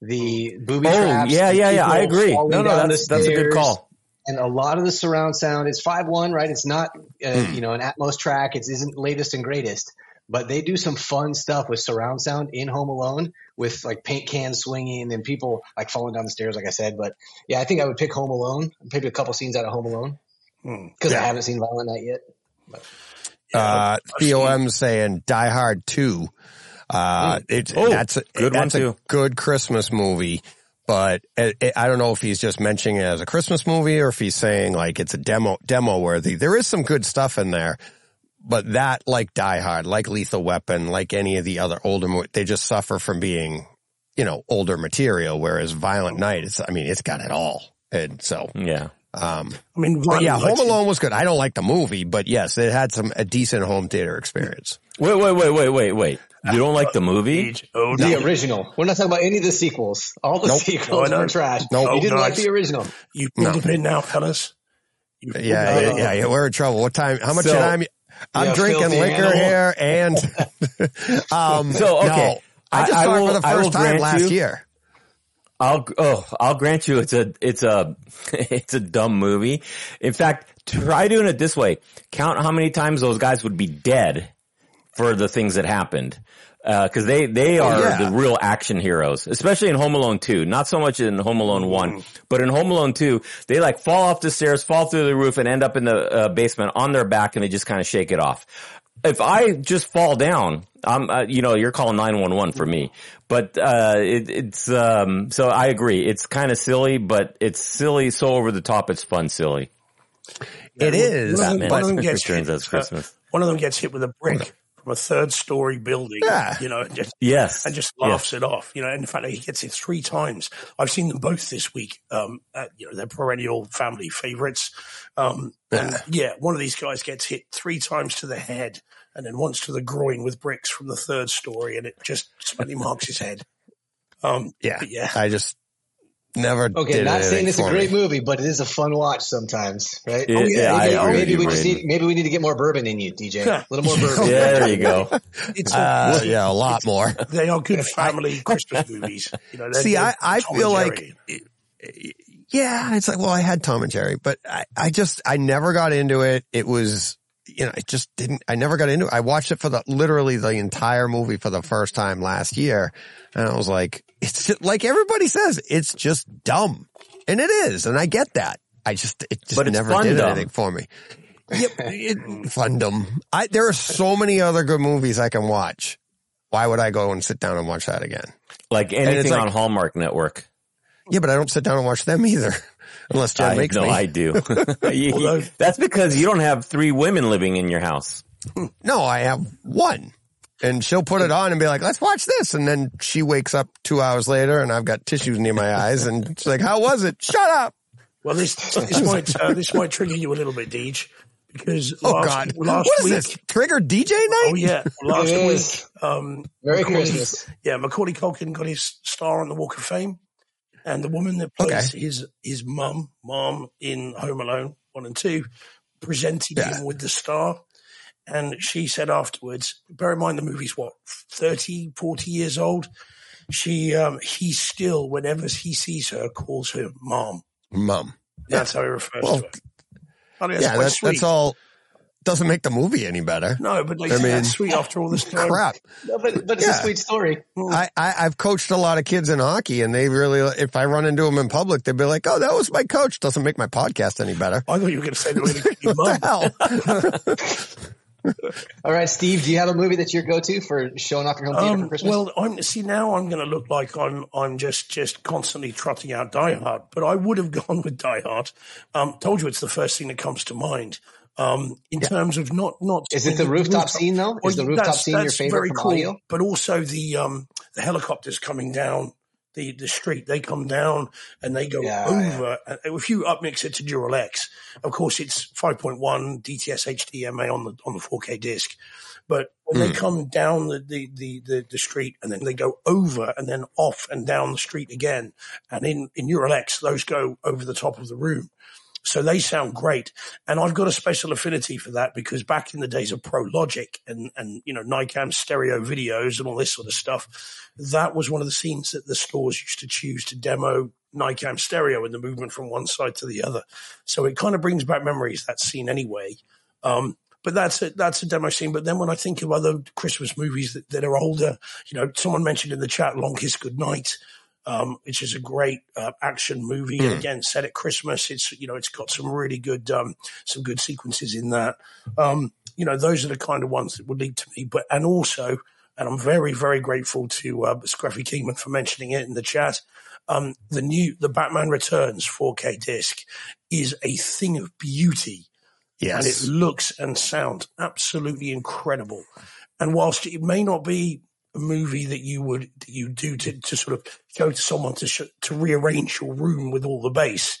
The booby Oh, traps. yeah, the yeah, yeah. I agree. falling No, no, that's, that's a good call. And a lot of the surround sound. is five one, right? It's not, uh, Hmm. you know, an Atmos track. It isn't latest and greatest, but they do some fun stuff with surround sound in Home Alone with like paint cans swinging and people like falling down the stairs, like I said. But yeah, I think I would pick Home Alone. Maybe a couple scenes out of Home Alone hmm. because Yeah. I haven't seen Violent Night yet. Uh, TOM saying Die Hard 2. Uh, it's, Oh, that's, a, good one that's a too. good Christmas movie, but it, it- I don't know if he's just mentioning it as a Christmas movie or if he's saying like it's a demo, demo worthy. There is some good stuff in there, but that like Die Hard, like Lethal Weapon, like any of the other older, they just suffer from being, you know, older material. Whereas Violent Night, it's, I mean, it's got it all. And so, Yeah. um, I mean, but yeah, Home Alone was good. I don't like the movie, but yes, it had some, a decent home theater experience. Wait, wait, wait, wait, wait, wait. You don't like the movie? Oh, The original. We're not talking about any of the sequels. All the Nope. sequels No, no. were trash. Nope. You didn't Oh, like guys. the original. You pulled the pin now, fellas. You pulled Yeah, the yeah, yeah, yeah, we're in trouble. What time? How much So- time? I'm drinking liquor animal. here, and um, So, okay. no, I just I- I saw it for the first time last you- year. I'll oh I'll grant you it's a it's a it's a dumb movie. In fact, try doing it this way: count how many times those guys would be dead for the things that happened. Because they they are Oh, yeah. the real action heroes, especially in Home Alone two. Not so much in Home Alone one, but in Home Alone two, they like fall off the stairs, fall through the roof, and end up in the uh, basement on their back, and they just kind of shake it off. If I just fall down, I'm uh, you know you're calling nine one one for me. But uh, it, it's um, so I agree. It's kind of silly, but it's silly so over the top. It's fun silly. It is, One of them, Batman one of them gets hit, Christmas. uh, one of them gets hit with a brick from a third story building. Yeah. You know, and just, Yes, and just Yes. laughs it off. You know, and in fact, he gets it three times. I've seen them both this week. Um, at, you know, they're perennial family favorites. Um, and yeah, one of these guys gets hit three times to the head and then once to the groin with bricks from the third story, and it just slightly marks his head. Um, yeah, yeah. I just, never Okay, did not saying it's a great me. movie, but it is a fun watch sometimes, right? Yeah, yeah, maybe, agree maybe we just need, maybe we need to get more bourbon in you, DJ. A little more bourbon. Yeah, there you go. It's a, Uh, yeah, a lot more. they are good family Christmas movies. You know, See, I, I Tom feel and like, Jerry. yeah, it's like, well, I had Tom and Jerry, but I, I just, I never got into it. It was, you know, it just didn't, I never got into it. I watched it for the, literally the entire movie for the first time last year. And I was like, it's like everybody says, it's just dumb. And it is. And I get that. I just, it just But never did dumb. anything for me. Yep. It, fundum. I, there are so many other good movies I can watch. Why would I go and sit down and watch that again? Like it's anything like- on Hallmark Network. Yeah, but I don't sit down and watch them either. Unless Jen I, makes no, me. I do. You- Although- that's because you don't have three women living in your house. No, I have one. And she'll put it on and be like, let's watch this. And then she wakes up two hours later and I've got tissues near my eyes and she's like, how was it? Shut up. Well, this this might uh, this might trigger you a little bit, Deej, because Oh last, God. last what is week, this? Trigger DJ night? oh yeah, last week, is. um, Merry Macaulay- Christmas. Yeah, Macaulay Culkin got his star on the Walk of Fame, and the woman that plays his his mum, mom in Home Alone one and two, presented Yeah. him with the star. And she said afterwards, bear in mind the movie's what, 30, 40 years old. She, um, he still, whenever he sees her, calls her mom. Mom. That's how he refers Well, to her. I think that's yeah, that's, that's all. Doesn't make the movie any better. No, but like, I mean, that's sweet after all this time. Crap. No, but, but it's Yeah. a sweet story. I, I, I've coached a lot of kids in hockey and they really, if I run into them in public, they'd be like, oh, that was my coach. Doesn't make my podcast any better. I thought you were going to say they were going to What the hell? All right, Steve, do you have a movie that's your go-to for showing off your home theater for Um, Christmas? well, I'm see now. I'm going to look like I'm I'm just just constantly trotting out Die Hard, but I would have gone with Die Hard. Um, told you it's the first thing that comes to mind. Um, in terms of not not Is it the rooftop scene though? Well, Is the rooftop scene your favorite very from cool, audio? But also the um the helicopters coming down the the street. They come down and they go Yeah, over. And if you upmix it to Neural X, of course it's 5.1 DTS HDMA on the on the 4K disc. But when they come down the, the, the, the, the street and then they go over and then off and down the street again. And in, in Neural X, those go over the top of the room. So they sound great. And I've got a special affinity for that because back in the days of Pro Logic and, and, you know, NICAM stereo videos and all this sort of stuff, that was one of the scenes that the stores used to choose to demo NICAM stereo and the movement from one side to the other. So it kind of brings back memories, that scene anyway. Um, but that's a, that's a demo scene. But then when I think of other Christmas movies that, that are older, you know, someone mentioned in the chat Long Kiss Goodnight, um, which is a great uh, action movie. And again, set at Christmas. It's you know, it's got some really good um, some good sequences in that. Um, you know, those are the kind of ones that would lead to me. But and also, and I'm very very grateful to uh, Scruffy Kingman for mentioning it in the chat. Um, the new the Batman Returns 4K disc is a thing of beauty Yes. and it looks and sounds absolutely incredible. And whilst it may not be movie that you would that you do to, to sort of go to someone to sh- to rearrange your room with all the bass,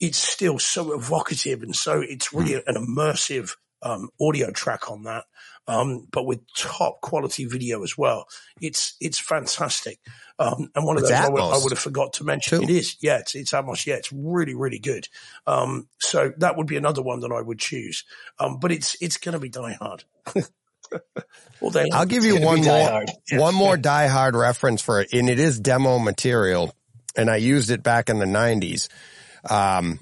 it's still so evocative and so it's really an immersive um, audio track on that, um, but with top quality video as well. It's it's fantastic. Um, and one of It's those I would, I would have forgot to mention. too. It is, yeah, it's, it's. Yeah, it's really, really good. Um, so that would be another one that I would choose. Um, but it's it's going to be Die Hard. well, then I'll give you one more, one more Die Hard reference for it, and it is demo material, and I used it back in the '90s. Um,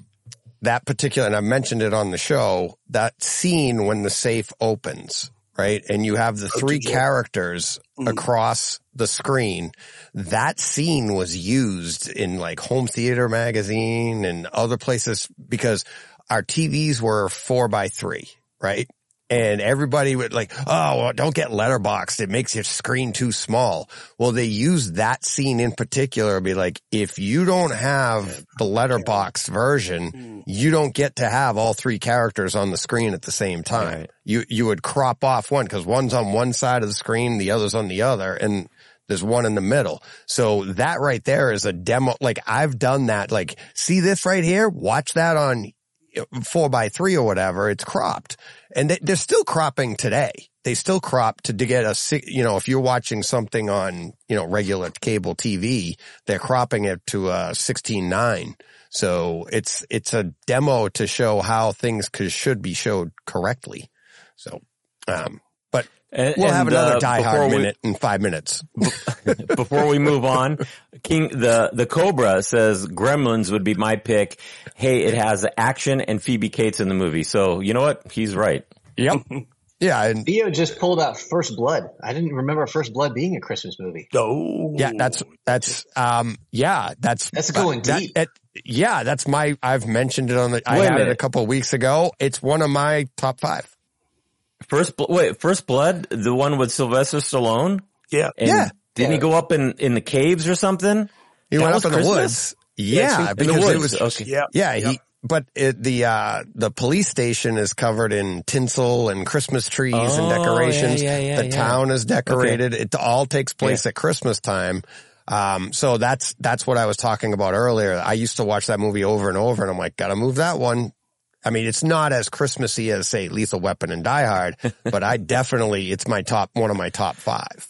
that particular, and I mentioned it on the show. That scene when the safe opens, right, and you have the three yeah. characters across the screen. That scene was used in like Home Theater Magazine and other places because our TVs were four by three, right? And everybody would like, oh, well, don't get letterboxed. It makes your screen too small. Well, they use that scene in particular. Be like, if you don't have the letterbox version, you don't get to have all three characters on the screen at the same time. Right. You, you would crop off one because one's on one side of the screen, the other's on the other. And there's one in the middle. So that right there is a demo. Like I've done that. Like, see this right here? Watch that on four by three or whatever. It's cropped and they, they're still cropping today. they still crop to, to get a, you know, if you're watching something on, you know, regular cable TV, they're cropping it to a 16.9. So it's, it's a demo to show how things could, should be showed correctly. So, um, And- we'll have another uh, Die Hard we- minute in five minutes. before we move on, King the the Cobra says Gremlins would be my pick. Hey, it has action and Phoebe Cates in the movie, so you know what? He's right. Yep. Yeah. And Theo just pulled out First Blood. I didn't remember First Blood being a Christmas movie. Oh, Yeah, that's that's um yeah, that's That's going that- deep. it- yeah, that's my I've mentioned it on the I Wait a had it a couple of weeks ago. It's one of my top 5. First, Bl- wait, First Blood, the one with Sylvester Stallone. yeah. And Yeah. Didn't he go up in in the caves or something? He That went up in the woods. Yeah, in the because it was Okay. Yeah. Yeah, Yep. he but it, the uh the police station is covered in tinsel and Christmas trees and Oh, decorations. yeah, yeah, yeah, the yeah. town is decorated. It all takes place at Christmas time. Um so that's that's what I was talking about earlier. I used to watch that movie over and over and I'm like, gotta move that one. I mean, it's not as Christmassy as say Lethal Weapon and Die Hard, but I definitely it's my top one of my top five.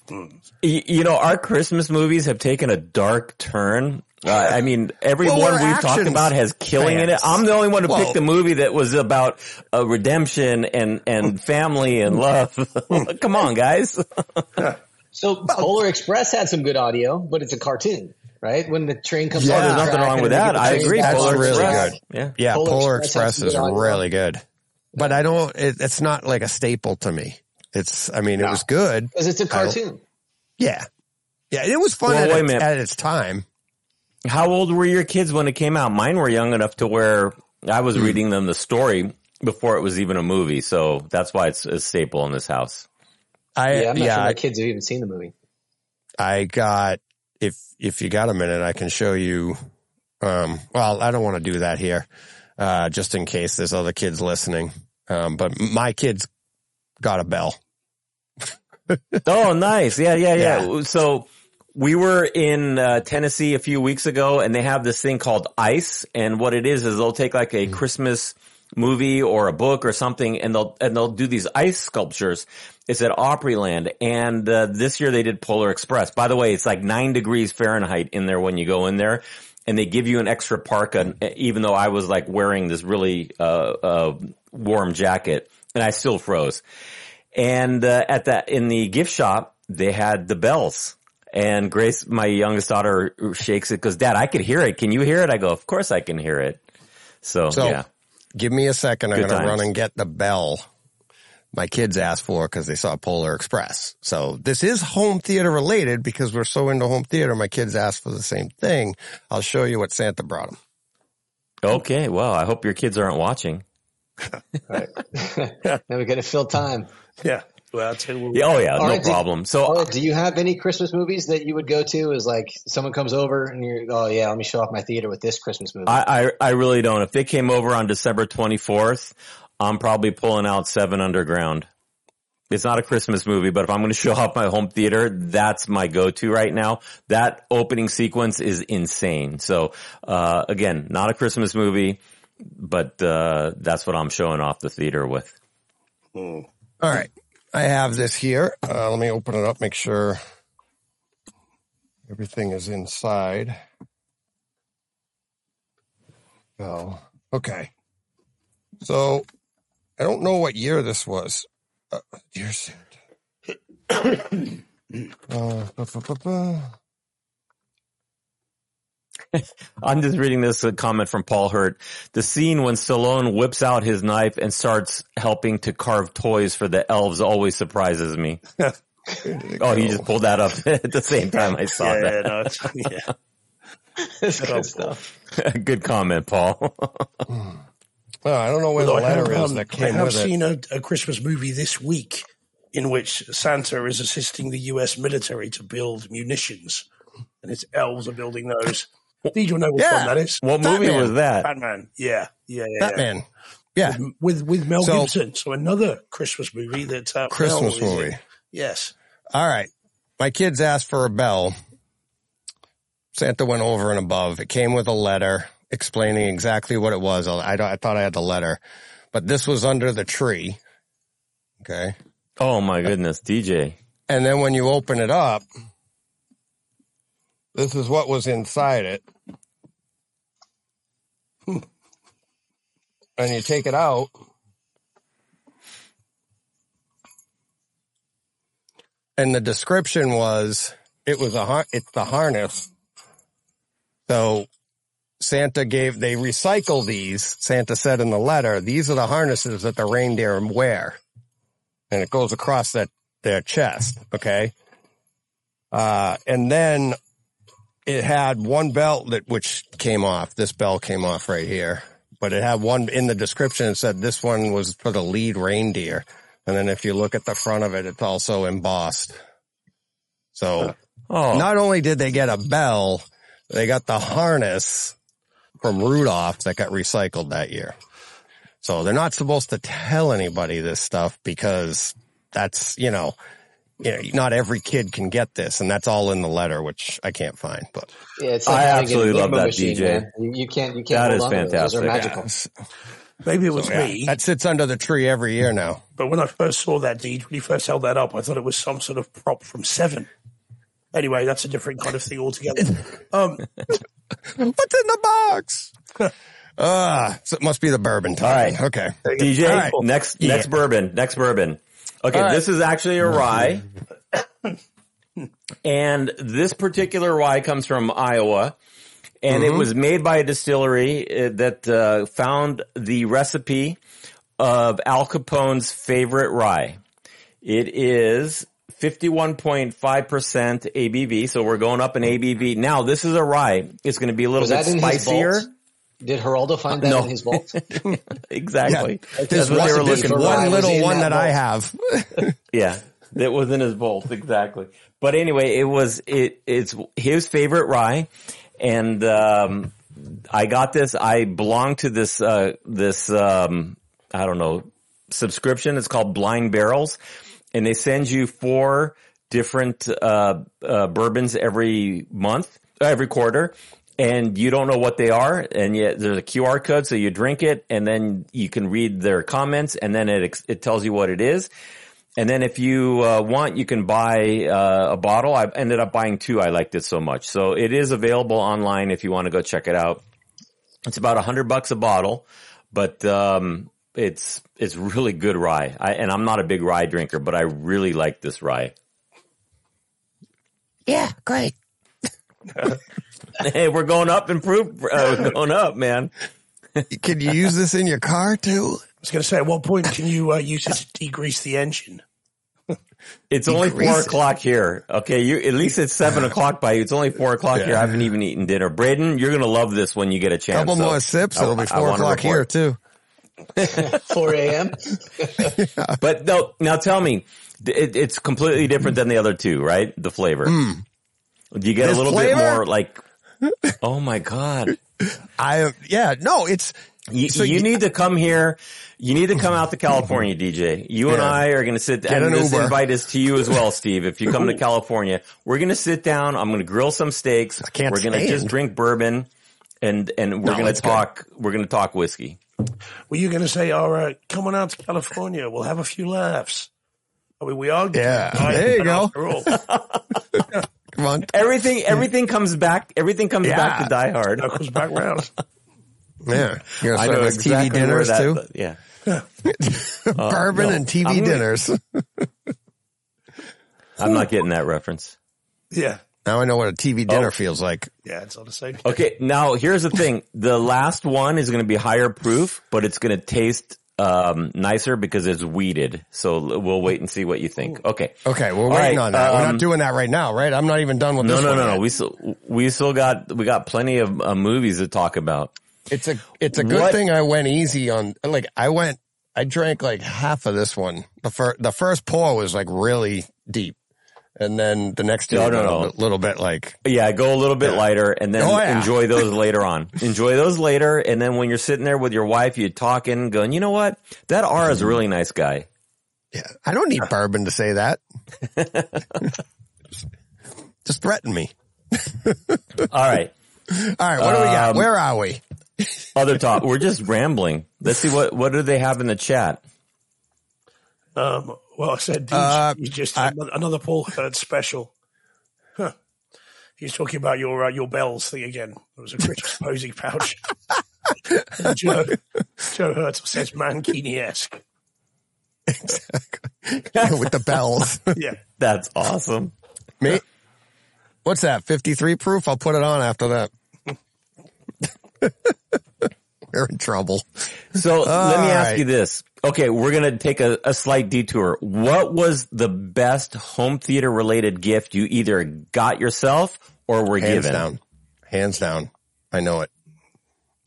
You know, our Christmas movies have taken a dark turn. Uh, I mean, everyone Well, we're we've talked about has killing in it. I'm the only one who Well- picked the movie that was about uh, redemption and, and family and love. Come on, guys. So Polar Express had some good audio, but it's a cartoon, right? When the train comes Yeah, on the There's nothing track wrong with that. I agree. back That's on Polar really track. good. Yeah. Yeah, Polar Polar, Express Express, is really good, but I don't. It, it's not like a staple to me. It's. I mean, it was good. Because it's a cartoon. Yeah, yeah, it was fun Well, at, its, at its time. How old were your kids when it came out? Mine were young enough to where I was hmm. reading them the story before it was even a movie. So that's why it's a staple in this house. I Yeah, I'm not yeah, sure my kids have even seen the movie. I got. If if you got a minute, I can show you. Um, well, I don't want to do that here, uh, just in case there's other kids listening. Um, but my kids got a bell. Oh, nice. Yeah, yeah, yeah. So we were in uh, Tennessee a few weeks ago and they have this thing called ICE. And what it is, is they'll take like a Christmas movie or a book or something and they'll, and they'll do these ice sculptures. It's at Opryland. And uh, this year they did Polar Express. By the way, it's like nine degrees Fahrenheit in there when you go in there. And they give you an extra parka, even though I was like wearing this really, uh, uh, warm jacket and I still froze. And uh, at that in the gift shop, they had the bells. And Grace, my youngest daughter, shakes it. Goes, Dad, I could hear it. Can you hear it? I go, Of course I can hear it. So, So yeah, give me a second. I'm going to run and get the bell my kids asked for because they saw Polar Express. So this is home theater related because we're so into home theater. My kids asked for the same thing. I'll show you what Santa brought them. okay. Well, I hope your kids aren't watching. Right. now we got to fill time. Yeah. Well, I'll tell you what, Yeah, oh yeah, no right, do- problem. So All right, do you have any Christmas movies that you would go to? Is like someone comes over and you're, oh yeah, let me show off my theater with this Christmas movie. I, I, I really don't. If they came over on December 24th, I'm probably pulling out Seven Underground. It's not a Christmas movie, but if I'm going to show off my home theater, that's my go-to right now. That opening sequence is insane. So, uh, again, not a Christmas movie, but, uh, that's what I'm showing off the theater with. All right. I have this here. Uh, let me open it up, make sure everything is inside. Oh, okay. So I don't know what year this was. Uh, dear Santa. uh. I'm just reading this uh, comment from Paul Hurt. The scene when Stallone whips out his knife and starts helping to carve toys for the elves always surprises me. Oh, he just pulled that up at the same time I saw yeah, no, it's, yeah. That's Oh, good stuff. Good comment, Paul. Well, I don't know where the Although I letter is um, that I have with it. seen a, a Christmas movie this week in which Santa is assisting the U.S. military to build munitions, and its elves are building those. Did you know which Yeah. one that is? what movie was that? Batman. Yeah, yeah, yeah. yeah. Batman. Yeah. With with Mel So- Gibson. So another Christmas movie that uh, Christmas Mel movie. Yes. All right. My kids asked for a bell. Santa went over and above. It came with a letter explaining exactly what it was. I, I thought I had the letter, but this was under the tree. Okay. Oh my goodness, DJ. And then when you open it up, this is what was inside it. and you take it out. And the description was it was a it's the harness. So Santa gave they recycle these. Santa said in the letter, these are the harnesses that the reindeer wear. And it goes across that their chest. Okay. Uh, and then it had one belt that, which came off. This belt came off right here, but it had one in the description. It said this one was for the lead reindeer. And then if you look at the front of it, it's also embossed. So Oh, not only did they get a bell, they got the harness from Rudolph that got recycled that year. So they're not supposed to tell anybody this stuff because that's, you know, you know, not every kid can get this and that's all in the letter, which I can't find, but Yeah, it's I like having absolutely love that, machine, DJ. You, you can't, you can't. That is hold is on to those. Those are fantastic. magical. Maybe it was yeah, me, that sits under the tree every year now. but when I first saw that deed, when he first held that up, I thought it was some sort of prop from Seven. Anyway, that's a different kind of thing altogether. Um, What's in the box? Ah, so it must be the bourbon time. All right. Okay. DJ, All right. next Yeah. next bourbon, next bourbon. Okay, right. this is actually a rye, and this particular rye comes from Iowa, and Mm-hmm. it was made by a distillery uh, that uh, found the recipe of Al Capone's favorite rye. It is 51.5% ABV, so we're going up in ABV. Now, this is a rye. It's going to be a little Was bit spicier. Vault? Did Geraldo find that No. in his vault? Exactly. There's That's what they were looking for. one little one that that I have. Yeah, that was in his vault exactly. But anyway, it was it it's his favorite rye, and um, I got this. I belong to this uh, this um, I don't know subscription. It's called Blind Barrels, and they send you four different uh, uh, bourbons every month, every quarter. And you don't know what they are, and yet there's a QR code, so you drink it, and then you can read their comments, and then it it tells you what it is. And then if you uh, want, you can buy uh, a bottle. I ended up buying two. I liked it so much. So it is available online if you want to go check it out. It's about a hundred bucks a bottle, but um, it's it's really good rye. I, and I'm not a big rye drinker, but I really like this rye. Yeah, great. Hey, we're going up in proof. Uh, we're going up, man. Can you use this in your car too? I was going to say, at what point can you uh, use it to degrease the engine? It's only four it. o'clock here. Okay, you at least it's seven o'clock by you. It's only four o'clock here. I haven't even eaten dinner. Braden, you're gonna love this when you get a chance. Couple so more sips, it'll be I- I four o'clock here too. 4 a.m. But no, now tell me, it, it's completely different than the other two, right? The flavor. Do you get. This a little flavor? bit more like? Oh my god! I yeah, no, it's You, So you you- need to come here. You need to come out to California, DJ. You and I are going to sit down. an This Uber. invite is to you as well, Steve. If you come to California, we're going to sit down. I'm going to grill some steaks. I can't we're going to just drink bourbon and, and we're No, going it's to good. talk, we're going to talk whiskey. Were you going to say, all right, come on out to California. We'll have a few laughs. I mean, we are. Yeah, there you go. after all. Everything, everything comes back. Everything comes back to Die Hard. that comes back round. Yeah, you're I know serve exactly TV dinners that- too. Yeah. Uh, Bourbon no, and TV I'm gonna- dinners. I'm not getting that reference. Yeah. now I know what a TV dinner Oh. feels like. Yeah, it's on the same. Okay, now here's the thing. The last one is going to be higher proof, but it's going to taste um, nicer because it's wheated. So we'll wait and see what you think. Okay. Okay, we're All waiting right, on that. we're um, not doing that right now, right? I'm not even done with No, this no, one no, no. We still we still got we got plenty of uh, movies to talk about. It's a it's a good What- thing I went easy on. Like I went, I drank like half of this one. The first the first pour was like really deep, and then the next day, No, a no, little, no. Bit, little bit like Yeah, go a little bit lighter and then Oh, yeah. enjoy those later on. Enjoy those later, and then when you're sitting there with your wife, you're talking, going, you know what? That Ara is a really nice guy. yeah. I don't need bourbon to say that. Just threaten me. All right. All right, what do we got? Um, Where are we? Other talk. We're just rambling. Let's see what what do they have in the chat. Um, Well, I said he's, Uh, he's just I- another, another Paul Hurd special. Huh. He's talking about your uh, your bells thing again. It was a Christmas posing pouch. Joe, Joe Hurd says Mankini-esque. with the bells. Yeah. That's awesome. Me? What's that? 53 proof? I'll put it on after that. You're in trouble. So let me ask right. you this. Okay, we're going to take a, a slight detour. What was the best home theater related gift you either got yourself or were Hands given? down. Hands down. I know it.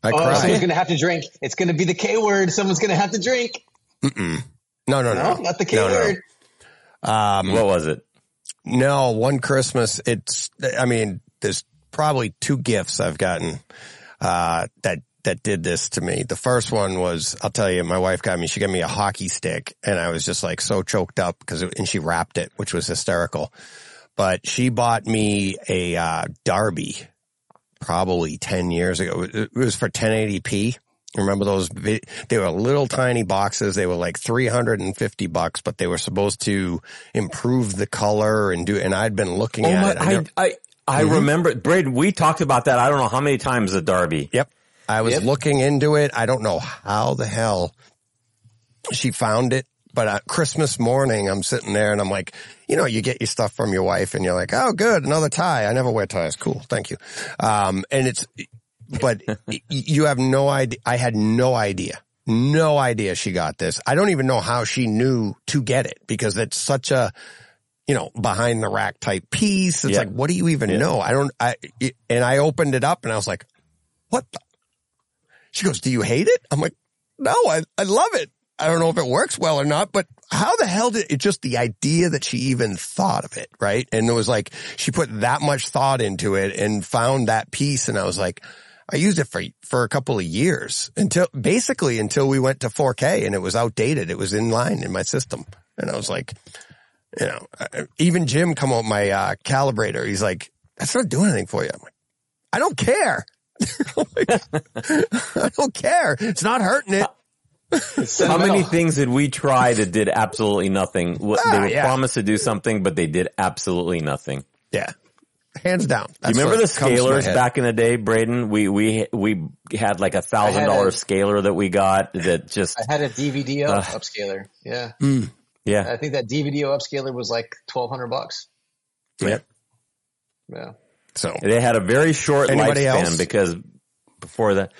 I Oh, someone's cried. gonna have to drink. It's gonna be the K word. Someone's gonna have to drink. No, no, No, no. not the K No, no. word. Um, What was it? No, one Christmas. It's, I mean, there's probably two gifts I've gotten, uh, that, that did this to me. The first one was, I'll tell you, my wife got me, she got me a hockey stick and I was just like so choked up because, and she wrapped it, which was hysterical. But she bought me a, uh, Darbee probably 10 years ago. It was for 1080p. Remember those? They were little tiny boxes. They were like 350 bucks, but they were supposed to improve the color and do, and I'd been looking Oh at my, it. I I, I, I Mm-hmm. remember, Braden, we talked about that. I don't know how many times at Darbee. Yep. I was Yep. looking into it. I don't know how the hell she found it, but uh, Christmas morning, I'm sitting there and I'm like, you know, you get your stuff from your wife and you're like, oh, good, another tie. I never wear ties. Cool. Thank you. Um, and it's, but you have no idea. I had no idea. No idea she got this. I don't even know how she knew to get it because it's such a, you know, behind the rack type piece. It's Yeah. like, what do you even Yeah. know? I don't, I, it- and I opened it up and I was like, what the? She goes, do you hate it? I'm like, no, I, I love it. I don't know if it works well or not, but how the hell did it just the idea that she even thought of it, right? And it was like, she put that much thought into it and found that piece. And I was like, I used it for, for a couple of years until basically until we went to 4K and it was outdated. It was in line in my system. And I was like, you know, even Jim come up my, uh, calibrator. He's like, that's not doing anything for you. I'm like, I don't care. I don't care. It's not hurting it. How many things did we try that did absolutely nothing? What- They Ah, were yeah. promised to do something, but they did absolutely nothing. Yeah. Hands down. Do you remember the what comes to my scalers back in the day, Braden? We we we had like a thousand dollar scaler that we got that just I had a DVD Uh. upscaler. Yeah, yeah. I think that DVD upscaler was like twelve hundred bucks. yeah. Yeah. So They had a very short Anybody lifespan else? because before that,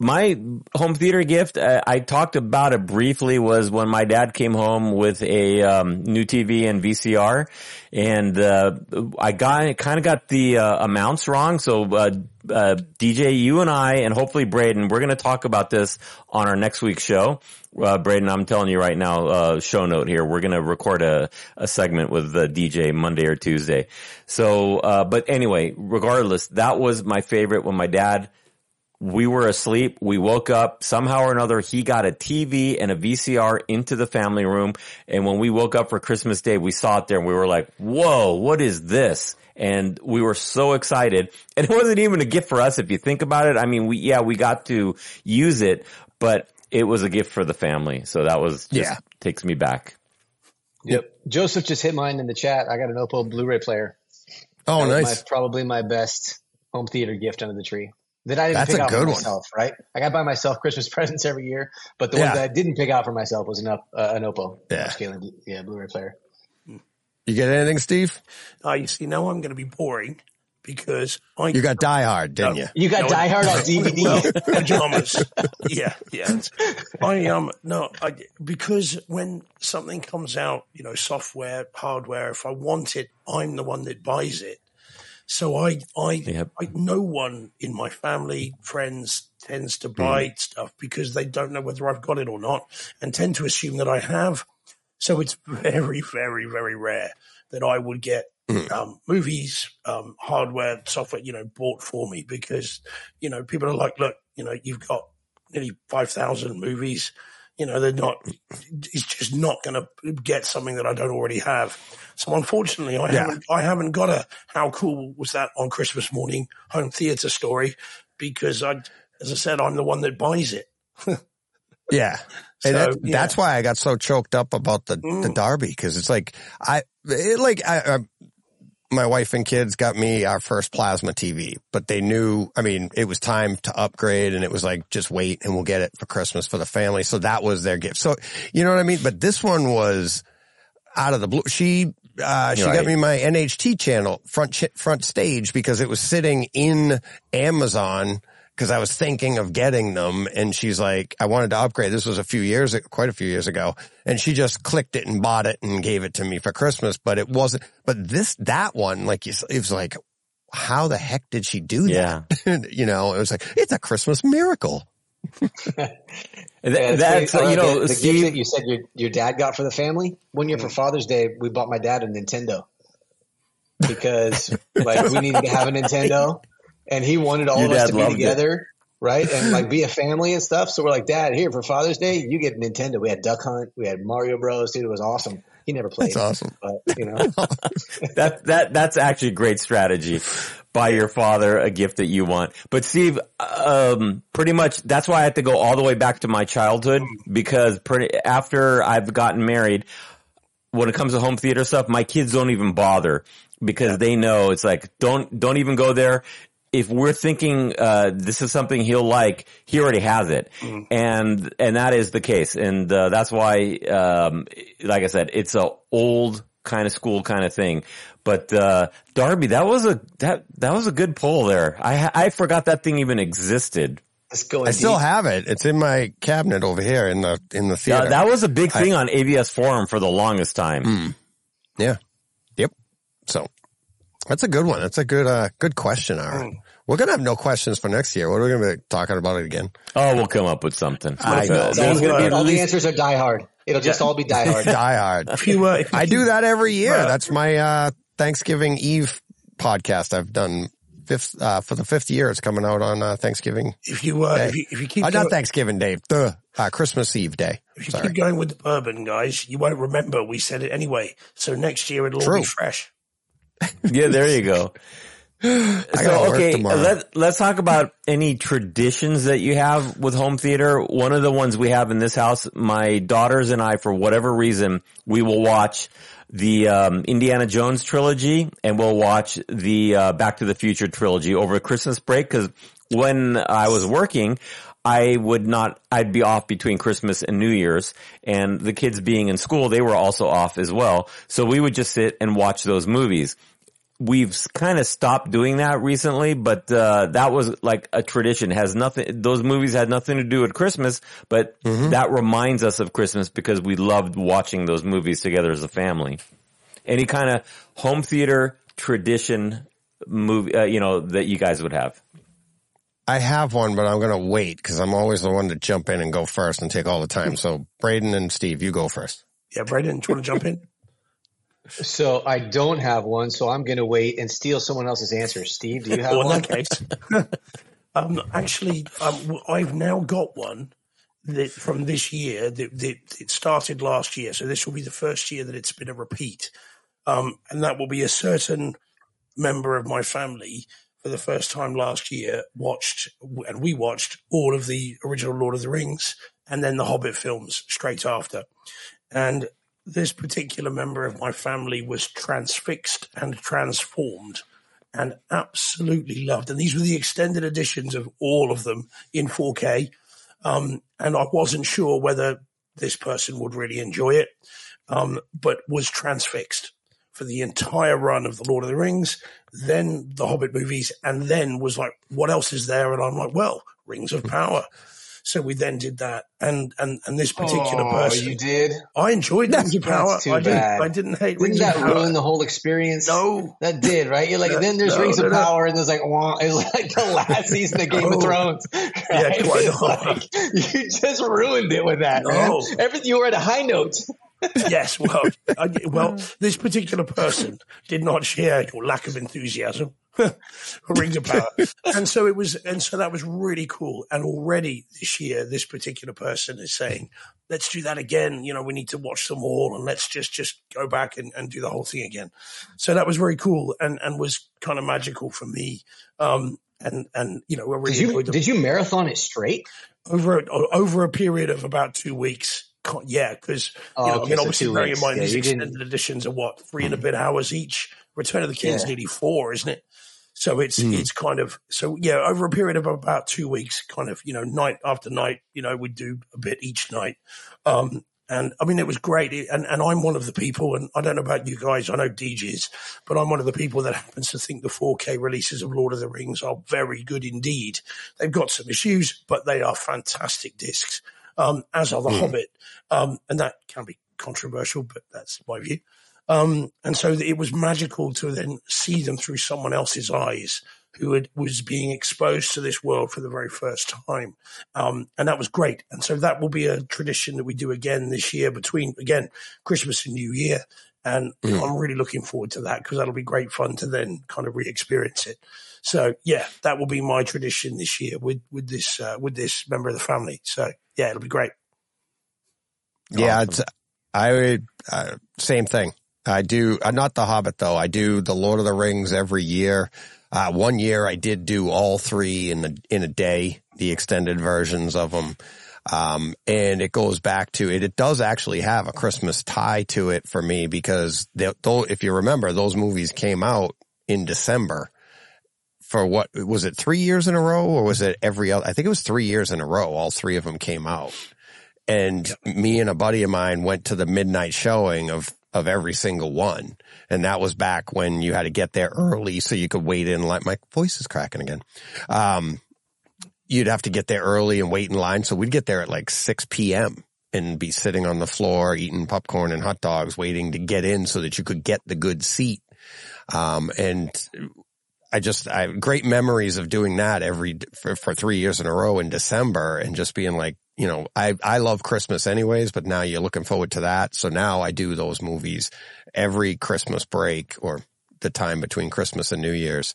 my home theater gift, I, I talked about it briefly was when my dad came home with a um, new TV and VCR and, uh, I got, kind of got the, uh, amounts wrong. So, uh, uh, DJ, you and I, and hopefully Braden, we're going to talk about this on our next week's show. Uh, Braden, I'm telling you right now, uh, show note here, we're going to record a, a segment with the DJ Monday or Tuesday. So, uh, but anyway, regardless, that was my favorite when my dad, we were asleep. We woke up somehow or another. He got a TV and a VCR into the family room. And when we woke up for Christmas Day, we saw it there and we were like, whoa, what is this? And we were so excited. And it wasn't even a gift for us if you think about it. I mean, we, yeah, we got to use it, but it was a gift for the family. So that was just Yeah. takes me back. Yep. Joseph just hit mine in the chat. I got an Oppo Blu-ray player. Oh, That nice. My, probably my best home theater gift under the tree. That I didn't That's pick a out good for one. myself, right? I got buy myself Christmas presents every year, but the Yeah. one that I didn't pick out for myself was an, uh, an Oppo Yeah. upscaling, yeah, Blu-ray player. You get anything, Steve? Uh, you see, now I'm going to be boring because I You got Die Hard, didn't you? You got No, Die Hard on Well, DVD. pajamas. yeah, yeah. I um no, I because when something comes out, you know, software, hardware, if I want it, I'm the one that buys it. So I I, Yep. I no one in my family, friends tends to buy stuff because they don't know whether I've got it or not and tend to assume that I have. So it's very, very, very rare that I would get um, movies, um, hardware, software, you know, bought for me because, you know, people are like, look, you know, you've got nearly 5,000 movies. You know, they're not, it's just not going to get something that I don't already have. So unfortunately, I Yeah. haven't, I haven't got a, how cool was that on Christmas morning home theater story because I, as I said, I'm the one that buys it. Yeah. And So, that, yeah. that's why I got so choked up about the, the Mm. Darbee because it's like I it, like I, I my wife and kids got me our first plasma TV, but they knew I mean it was time to upgrade and it was like just wait and we'll get it for Christmas for the family. So that was their gift. So you know what I mean. But this one was out of the blue. She uh, she got me my NHT channel front ch- front stage because it was sitting in Amazon because I was thinking of getting them and she's like, I wanted to upgrade. This was a few years, quite a few years ago. And she just clicked it and bought it and gave it to me for Christmas, but it wasn't, but this, that one, like it was like, how the heck did she do Yeah. that? you know, it was like, it's a Christmas miracle. Th- Yeah, that's, uh, you know, the, the gift Steve, that you said your your dad got for the family. One year for Father's Day, we bought my dad a Nintendo because like we needed to have a Nintendo, and he wanted all Your of us to be loved it. together, right, and like be a family and stuff. So we're like, Dad, here for Father's Day, you get Nintendo. We had Duck Hunt, we had Mario Bros. Dude, it was awesome. He never played, That's awesome. but you know, that that that's actually a great strategy. Buy your father a gift that you want. But Steve, um, pretty much that's why I have to go all the way back to my childhood because pretty after I've gotten married, when it comes to home theater stuff, my kids don't even bother because they know it's like don't don't even go there. If we're thinking uh, this is something he'll like, he already has it, and and that is the case, and uh, that's why, um, like I said, it's a old kind of school kind of thing. But uh, Darbee, that was a that that was a good pull there. I I forgot that thing even existed. I still have it. It's in my cabinet over here in the, in the Yeah, theater. that was a big thing on AVS forum for the longest time. Yeah. Yep. So that's a good one. That's a good, uh, good question. Aaron. We're going to have no questions for next year. What are we going to be talking about it again? Oh, we'll come up with something. I know. There's all, gonna be all the answers are Die Hard. It'll just all be Die Hard. Die Hard. if you, uh, if you I do that every year. Right. That's my, uh, Thanksgiving Eve podcast. I've done fifth, uh, for the fifth year. It's coming out on, uh, Thanksgiving. If you, uh, if you, if you keep, Uh, go- not Thanksgiving Day. The, uh, Christmas Eve day. if you Sorry. keep going with the bourbon, guys, you won't remember we said it anyway. So next year it'll all be fresh. Yeah, there you go. so okay, let let's talk about any traditions that you have with home theater. One of the ones we have in this house, my daughters and I, for whatever reason, we will watch the um, Indiana Jones trilogy and we'll watch the uh, Back to the Future trilogy over Christmas break because when I was working. I would not, I'd be off between Christmas and New Year's and the kids being in school, they were also off as well. So we would just sit and watch those movies we've kind of stopped doing that recently, but uh, that was like a tradition. Has nothing. Those movies had nothing to do with Christmas, but that reminds us of Christmas because we loved watching those movies together as a family. Any kind of home theater tradition movie, uh, you know, that you guys would have. I have one, but I'm going to wait because I'm always the one to jump in and go first and take all the time. So Braden and Steve, you go first. Yeah, Braden, do you want to jump in? So I don't have one, so I'm going to wait and steal someone else's answer. Steve, do you have Well, in one? that case, um, actually, um, I've now got one that from this year that, that it started last year. So this will be the first year that it's been a repeat. Um, and that will be a certain member of my family for the first time last year watched, and we watched all of the original Lord of the Rings and then the Hobbit films straight after. And this particular member of my family was transfixed and transformed and absolutely loved. And these were the extended editions of all of them in 4K. Um, and I wasn't sure whether this person would really enjoy it, um, but was transfixed for the entire run of the Lord of the Rings, then the Hobbit movies, and then was like, what else is there? And I'm like, well, Rings of Power. So we then did that, and and and this particular oh, person, you did? I enjoyed Rings of Power. too I didn't, bad. I didn't hate Didn't Rings that of Power. ruin the whole experience? no, That did, right? You're like, No, then there's no, Rings no, of no. Power, and there's like, wah, it's like the last season of Game No. of oh. Thrones. Right? quite like, you just ruined it with that, No. man. Everything you were at a high note. Yes, well, I, well, this particular person did not share your lack of enthusiasm for Rings of Power, and so it was, and so that was really cool. And already this year, this particular person is saying, "Let's do that again." You know, we need to watch them all, and let's just just go back and, and do the whole thing again. So that was very cool, and and was kind of magical for me. Um, and and you know, I really Did you the did you marathon it straight? over over a period of about two weeks. Can't- Yeah, because Oh, you know, I mean, so obviously, bearing in mind Yeah, these didn't- extended editions are what three and a bit hours each. Return of the King's Yeah. nearly four, isn't it? So it's Mm. it's kind of so yeah over a period of about two weeks, kind of you know night after night, you know we do a bit each night, um, and I mean it was great. And and I'm one of the people, and I don't know about you guys, I know DJs, but I'm one of the people that happens to think the 4K releases of Lord of the Rings are very good indeed. They've got some issues, but they are fantastic discs, um, as are the Hobbit, um, and that can be controversial, but that's my view. Um, and so it was magical to then see them through someone else's eyes who had, was being exposed to this world for the very first time. Um, and that was great. And so that will be a tradition that we do again this year between, again, Christmas and New Year. And Mm. I'm really looking forward to that because that'll be great fun to then kind of re-experience it. So yeah, that will be my tradition this year with, with this, uh, with this member of the family. So yeah, it'll be great. Yeah, Awesome. it's, I would, uh, same thing. I do, uh, not the Hobbit though. I do the Lord of the Rings every year. Uh, one year I did do all three in the, in a day, the extended versions of them. Um, and it goes back to it. It does actually have a Christmas tie to it for me because they, though, if you remember, those movies came out in December for what was it three years in a row or was it every other? I think it was three years in a row. All three of them came out. And me and a buddy of mine went to the midnight showing of of every single one. And that was back when you had to get there early so you could wait in line. My voice is cracking again. Um you'd have to get there early and wait in line. So we'd get there at like 6 p.m and be sitting on the floor eating popcorn and hot dogs waiting to get in so that you could get the good seat. Um and I just, I have great memories of doing that every, for, for three years in a row in December and just being like, you know, I, I love Christmas anyways, but now you're looking forward to that. So now I do those movies every Christmas break or the time between Christmas and New Year's.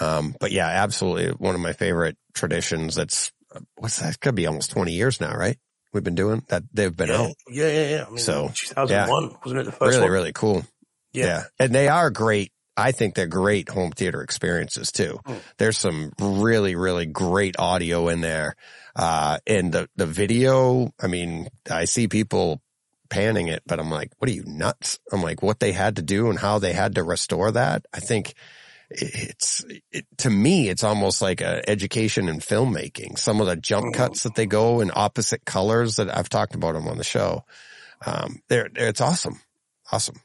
Um, but yeah, absolutely one of my favorite traditions. That's, what's that? It's gotta be almost 20 years now, right? We've been doing that. They've been Yeah, out. yeah, yeah. yeah. I mean, So, 2001 wasn't it the first Really, one? really really cool. Yeah. Yeah. And they are great. I think they're great home theater experiences too. Mm. There's some really, really great audio in there. Uh, and the, the video, I mean, I see people panning it, but I'm like, what are you nuts? I'm like, what they had to do and how they had to restore that. I think it's, it, to me, it's almost like a education in filmmaking. Some of the jump Mhm. cuts that they go in opposite colors that I've talked about them on the show. Um, they're, it's awesome. Awesome.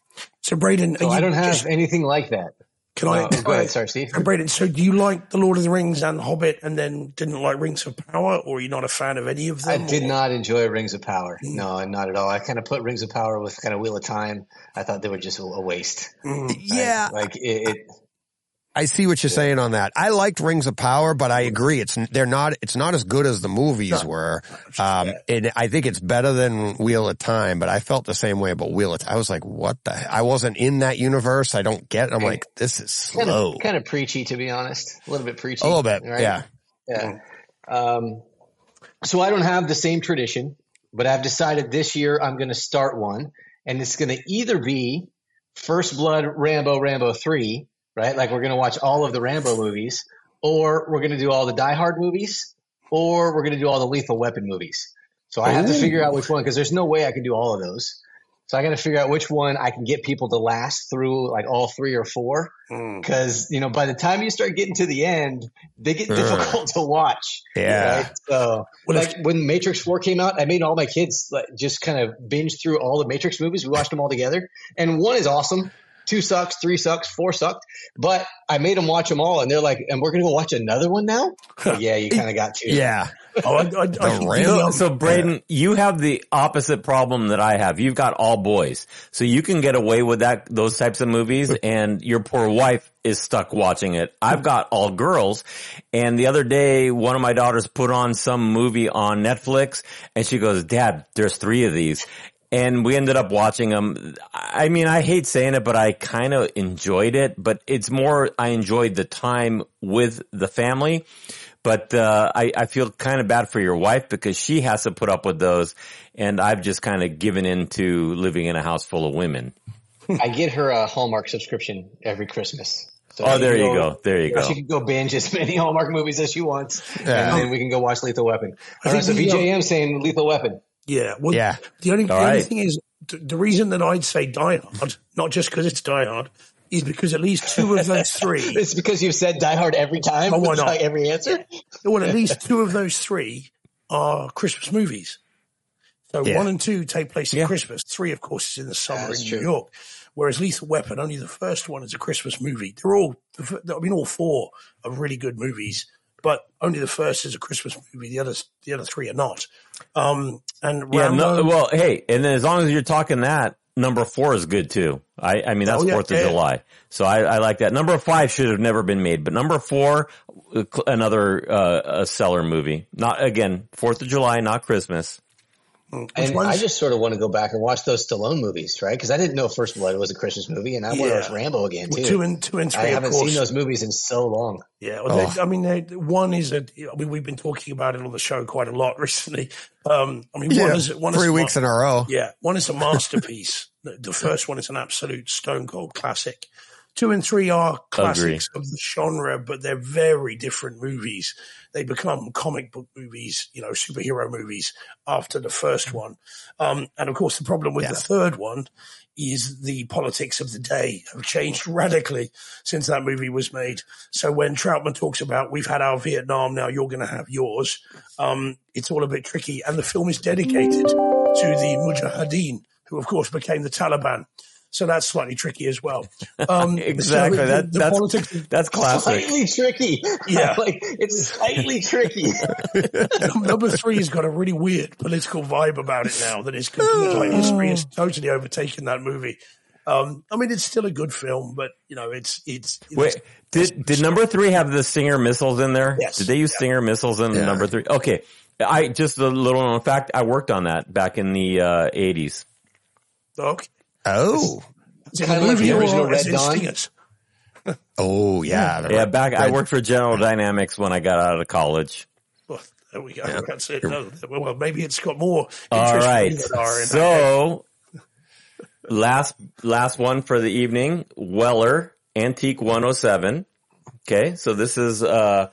So Braden, So are I don't have just- anything like that. can I? No, go ahead. Sorry, Steve. And Braden, so do you like the Lord of the Rings and Hobbit, and then didn't like Rings of Power, or are you not a fan of any of them? I did or- not enjoy Rings of Power. Mm. No, not at all. I kind of put Rings of Power with kind of Wheel of Time. I thought they were just a, a waste. Mm. right? Yeah. Like it, it I see what you're saying on that. I liked Rings of Power, but I agree. It's, they're not, it's not as good as the movies No. were. Um, and I think it's better than Wheel of Time, but I felt the same way about Wheel of Time. I was like, what the, he- I wasn't in that universe. I don't get, It. I'm like, this is kind slow. of kind of preachy, to be honest. A little bit preachy. A little bit. right? Yeah. Yeah. Um, so I don't have the same tradition, but I've decided this year I'm going to start one, and it's going to either be First Blood Rambo Rambo 3, right? Like we're going to watch all of the Rambo movies, or we're going to do all the Die Hard movies, or we're going to do all the Lethal Weapon movies. So I have to figure out which one because there's no way I can do all of those. So I got to figure out which one I can get people to last through, like all three or four Mm. because you know by the time you start getting to the end, they get Ugh. difficult to watch. Yeah. Right? So, Well, like when Matrix Four came out, I made all my kids like just kind of binge through all the Matrix movies. We watched them all together, and one is awesome. Two sucks, three sucks, four sucked. But I made them watch them all, and they're like, "And we're gonna go watch another one now." Like, yeah, you kind of got to. Yeah. Oh, I, I, I think Rambo- So, so Braden, you have the opposite problem that I have. You've got all boys, so you can get away with that those types of movies, and your poor wife is stuck watching it. I've got all girls, and the other day, one of my daughters put on some movie on Netflix, and she goes, "Dad, there's three of these." And we ended up watching them. I mean, I hate saying it, but I kind of enjoyed it. But it's more, I enjoyed the time with the family. But uh, I, I feel kind of bad for your wife because she has to put up with those, and I've just kind of given in to living in a house full of women. I get her a Hallmark subscription every Christmas. So Oh, there you can go. There you She go. She can go binge as many Hallmark movies as she wants, Yeah. and then we can go watch Lethal Weapon. All right, so the, VJM saying Lethal Weapon. Yeah. Well, Yeah. The only, the All only right. thing is, th- the reason that I'd say Die Hard, not just because it's Die Hard, is because at least two of those three, It's because you've said Die Hard every time. Oh, why It's not? like every answer. well, at least two of those three are Christmas movies. So Yeah. one and two take place at Yeah. Christmas. Three, of course, is in the summer That's in true. New York. Whereas Lethal Weapon, only the first one is a Christmas movie. They're all, I mean, all four are really good movies, but only the first is a Christmas movie. The others, the other three are not. Um, and Yeah. No, well, hey, and then as long as you're talking that, number four is good too. I, I mean, that's Oh, yeah, Fourth of yeah. July. So I, I like that. Number five should have never been made, but number four, another, uh, a seller movie. Not again, Fourth of July, not Christmas. Which And one's- I just sort of want to go back and watch those Stallone movies, right? Because I didn't know First Blood was a Christmas movie, and I want to watch Rambo again too. two and two and three. I haven't seen those movies in so long. Yeah, well, they, I mean, they, one is a. I mean, we've been talking about it on the show quite a lot recently. Um, I mean, one is one Three is a weeks ma- in a row. Yeah, one is a masterpiece. the, the first one is an absolute stone cold classic. Two and three are classics of the genre, but they're very different movies. They become comic book movies, you know, superhero movies after the first one. Um, and of course, the problem with Yeah. the third one is the politics of the day have changed radically since that movie was made. So when Trautman talks about we've had our Vietnam, now you're going to have yours, um, it's all a bit tricky. And the film is dedicated to the Mujahideen, who of course became the Taliban. So that's slightly tricky as well. Um, Exactly. so the- that, the that's, politics, that's classic. Slightly tricky. Yeah. like it's slightly tricky. number three's got a really weird political vibe about it now that is complete, like history has totally overtaken that movie. Um, I mean, it's still a good film, but you know, it's, it's, it's Wait, did did number three have the Stinger missiles in there? Yes. Did they use Stinger missiles in Yeah. number three? Okay, I just a little known fact. I worked on that back in the uh, eighties. okay. Oh. It's in Kinda the like the original as Red Dawn. Oh yeah. the yeah, red- back I worked for General Dynamics when I got out of college. Well, there we go. That's it. No, well, maybe it's got more. All interest right, than there are in so last last one for the evening, Weller Antique 107. Okay, so this is uh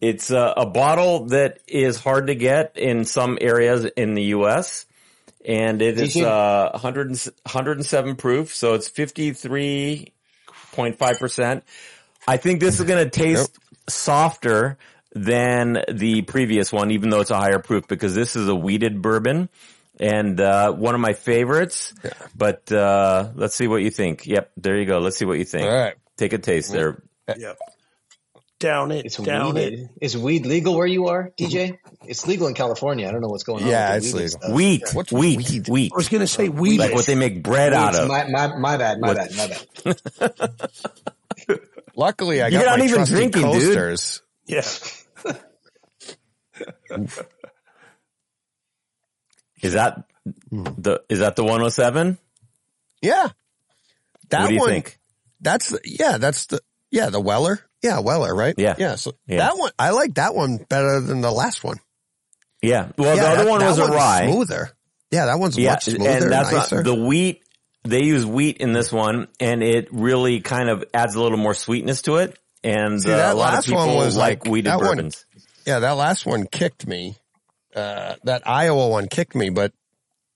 it's a, a bottle that is hard to get in some areas in the U.S. and it is Did uh 100 107 proof, so it's 53.5 percent. I think this is going to taste softer than the previous one, even though it's a higher proof, because this is a wheated bourbon and uh, one of my favorites. But uh, let's see what you think. Yep, there you go. Let's see what you think. All right. Take a taste there. Yeah. Down it, It's down weed. it. Is weed legal where you are, DJ? It's legal in California. I don't know what's going on. Yeah, with it's legal. stuff. Wheat, What's wheat, weed? wheat. I was going to say weed. Like what they make bread out of. My, my, my bad, my What- bad, my bad. Luckily, I got You're got not my even trusty drinking, dude. coasters. yeah. Is that the is that the 107? Yeah. That what do you one, think? That's the, yeah, that's the, yeah, the Weller. Yeah, Weller, right? Yeah. Yeah. So Yeah. that one, I like that one better than the last one. Yeah. Well, yeah, the other that- one was a rye. Smoother. Yeah, that one's Yeah, much smoother, and that's nicer. not, the wheat. They use wheat in this one, and it really kind of adds a little more sweetness to it. And See, uh, that a lot of last one people was like like- weeded that one- yeah, that last one kicked me. Uh, that Iowa one kicked me, but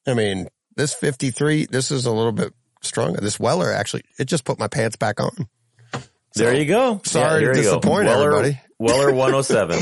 I mean, this 53, this is a little bit stronger. This Weller actually, it just put my pants back on. There you go. sorry there to you go. Weller, everybody. Weller 107.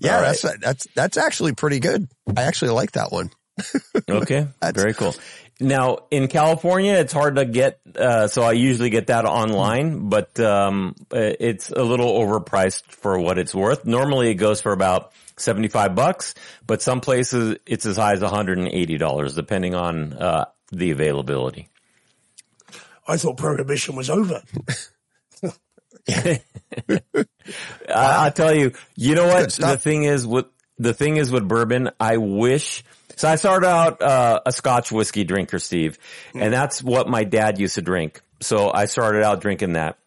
Yeah, All that's, that's, that's actually pretty good. I actually like that one. Okay, That's- very cool. Now in California, it's hard to get, uh, so I usually get that online, but um, uh, it's a little overpriced for what it's worth. Normally, it goes for about seventy-five bucks, but some places it's as high as one hundred and eighty dollars, depending on uh, the availability. I thought prohibition was over. I, I'll tell you, you know what? The thing is with the thing is with bourbon, I wish. So I started out uh, a Scotch whiskey drinker, Steve, and that's what my dad used to drink. So I started out drinking that,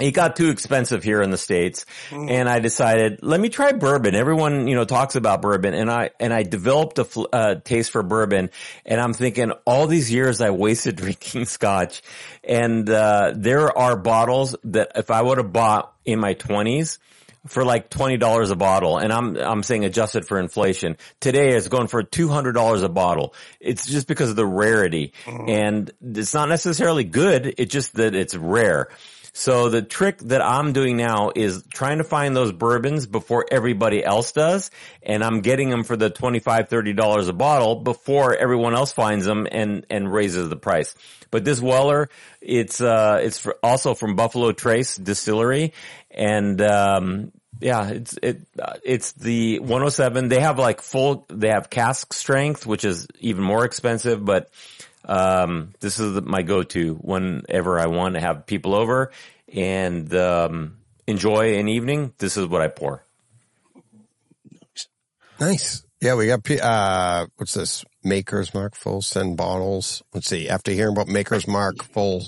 it got too expensive here in the States and I decided, let me try bourbon. Everyone, you know, talks about bourbon and I, and I developed a fl- uh, taste for bourbon and I'm thinking all these years I wasted drinking scotch and, uh, there are bottles that if I would have bought in my twenties, for like twenty dollars a bottle, and I'm I'm saying adjusted for inflation. Today it's going for two hundred dollars a bottle. It's just because of the rarity, and it's not necessarily good. It's just that it's rare. So the trick that I'm doing now is trying to find those bourbons before everybody else does. And I'm getting them for the $25, $30 a bottle before everyone else finds them and, and raises the price. But this Weller, it's, uh, it's also from Buffalo Trace Distillery. And, um, yeah, it's, it, uh, it's the 107. They have like full, they have cask strength, which is even more expensive, but um, this is my go-to whenever I want to have people over and um, enjoy an evening. This is what I pour. Nice. Yeah, we got, uh, what's this? Maker's Mark full send bottles. Let's see. After hearing about Maker's Mark full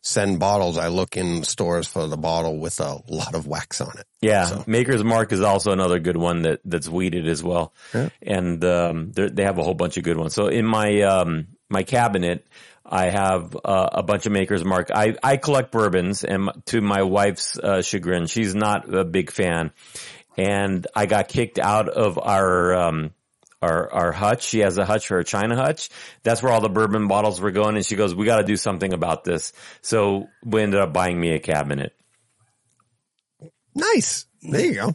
send bottles, I look in stores for the bottle with a lot of wax on it. Yeah, So- Maker's Mark is also another good one that that's wheated as well, Yeah. and um, they have a whole bunch of good ones. So in my um, my cabinet, I have uh, a bunch of Maker's Mark. I I collect bourbons, and to my wife's uh, chagrin, she's not a big fan, and I got kicked out of our. Um, our, our hutch. She has a hutch for a China hutch. That's where all the bourbon bottles were going. And she goes, we got to do something about this. So we ended up buying me a cabinet. Nice. There you go.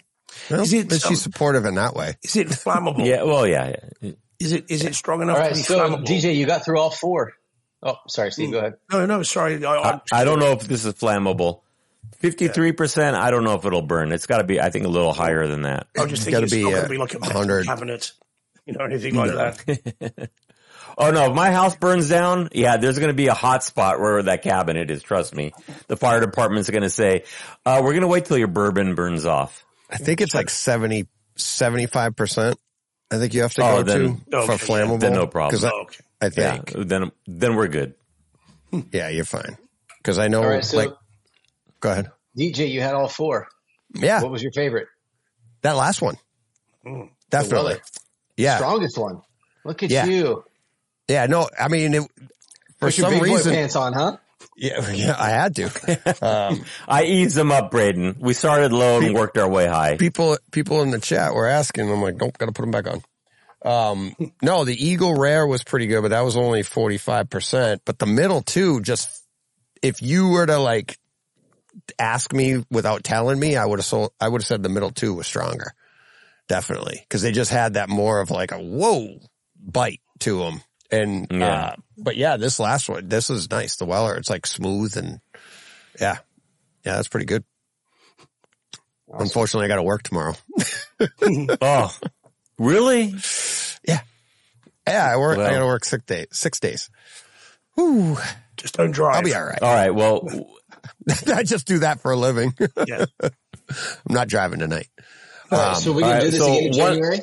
Well, Is it, but she's um, supportive in that way. Is it flammable? Yeah. Well, yeah. yeah. Is it is it strong enough All to be so flammable? DJ, you got through all four. Oh, sorry, Steve. Go ahead. No, no, sorry. I, I, I'm, don't know if this is flammable. Fifty-three percent. I don't know if it'll burn. It's got to be. I think a little higher than that. I'm just It's thinking gotta it's be, not going to be like a 100. cabinet, you know, anything like that. Oh no! If my house burns down, yeah, there's going to be a hot spot where that cabinet is. Trust me. The fire department's going to say, uh, "We're going to wait till your bourbon burns off." I think it's like 70, 75%. I think you have to Oh, go then- to Okay, for flammable. then no problem. 'Cause I, Oh, okay. I Yeah. think. Then then we're good. Yeah, you're fine. Cause I know, All right, so like, go ahead. DJ, you had all four. Yeah, What was your favorite? that last one. Mm. Definitely. Yeah. Strongest one. Look at Yeah. you. Yeah. No, I mean, it, for Put your some big boy reason, pants on, huh? Yeah, yeah, I had to. Um, I eased them up, Braden. We started low and worked our way high. people, people in the chat were asking. I'm like, nope, got to put them back on. Um, no, the Eagle Rare was pretty good, but that was only 45%. But the middle two, just, if you were to like ask me without telling me, I would have sold, I would have said the middle two was stronger. Definitely. Cause they just had that more of like a whoa bite to them. And, Yeah. uh, but yeah, this last one, this is nice. The Weller, it's like smooth and yeah. Yeah, that's pretty good. Unfortunately, I got to work tomorrow. Oh, really? Yeah. Yeah, I work. I got to work six days. Six days. Whew. Just don't drive. I'll be all right. All right. Well, I just do that for a living. Yeah. I'm not driving tonight. All right, Um, so we all can right, do this so again in what- January.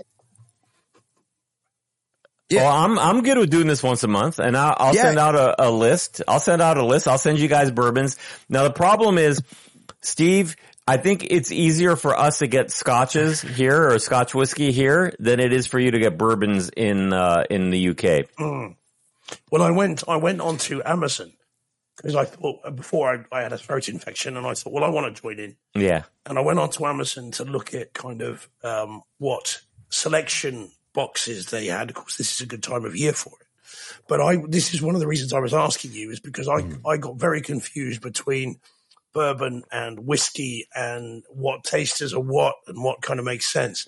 Yeah. Well, I'm I'm good with doing this once a month, and I'll, I'll Yeah. send out a, a list. I'll send out a list. I'll send you guys bourbons. Now the problem is, Steve. I think it's easier for us to get scotches here or Scotch whiskey here than it is for you to get bourbons in uh, in the UK. Well, I went, I went onto Amazon because I thought before I, I had a throat infection and I thought, well, I want to join in. Yeah, And I went on to Amazon to look at kind of um, what selection boxes they had. Of course, this is a good time of year for it. But I, this is one of the reasons I was asking you is because I, I got very confused between bourbon and whiskey and what tasters are what and what kind of makes sense.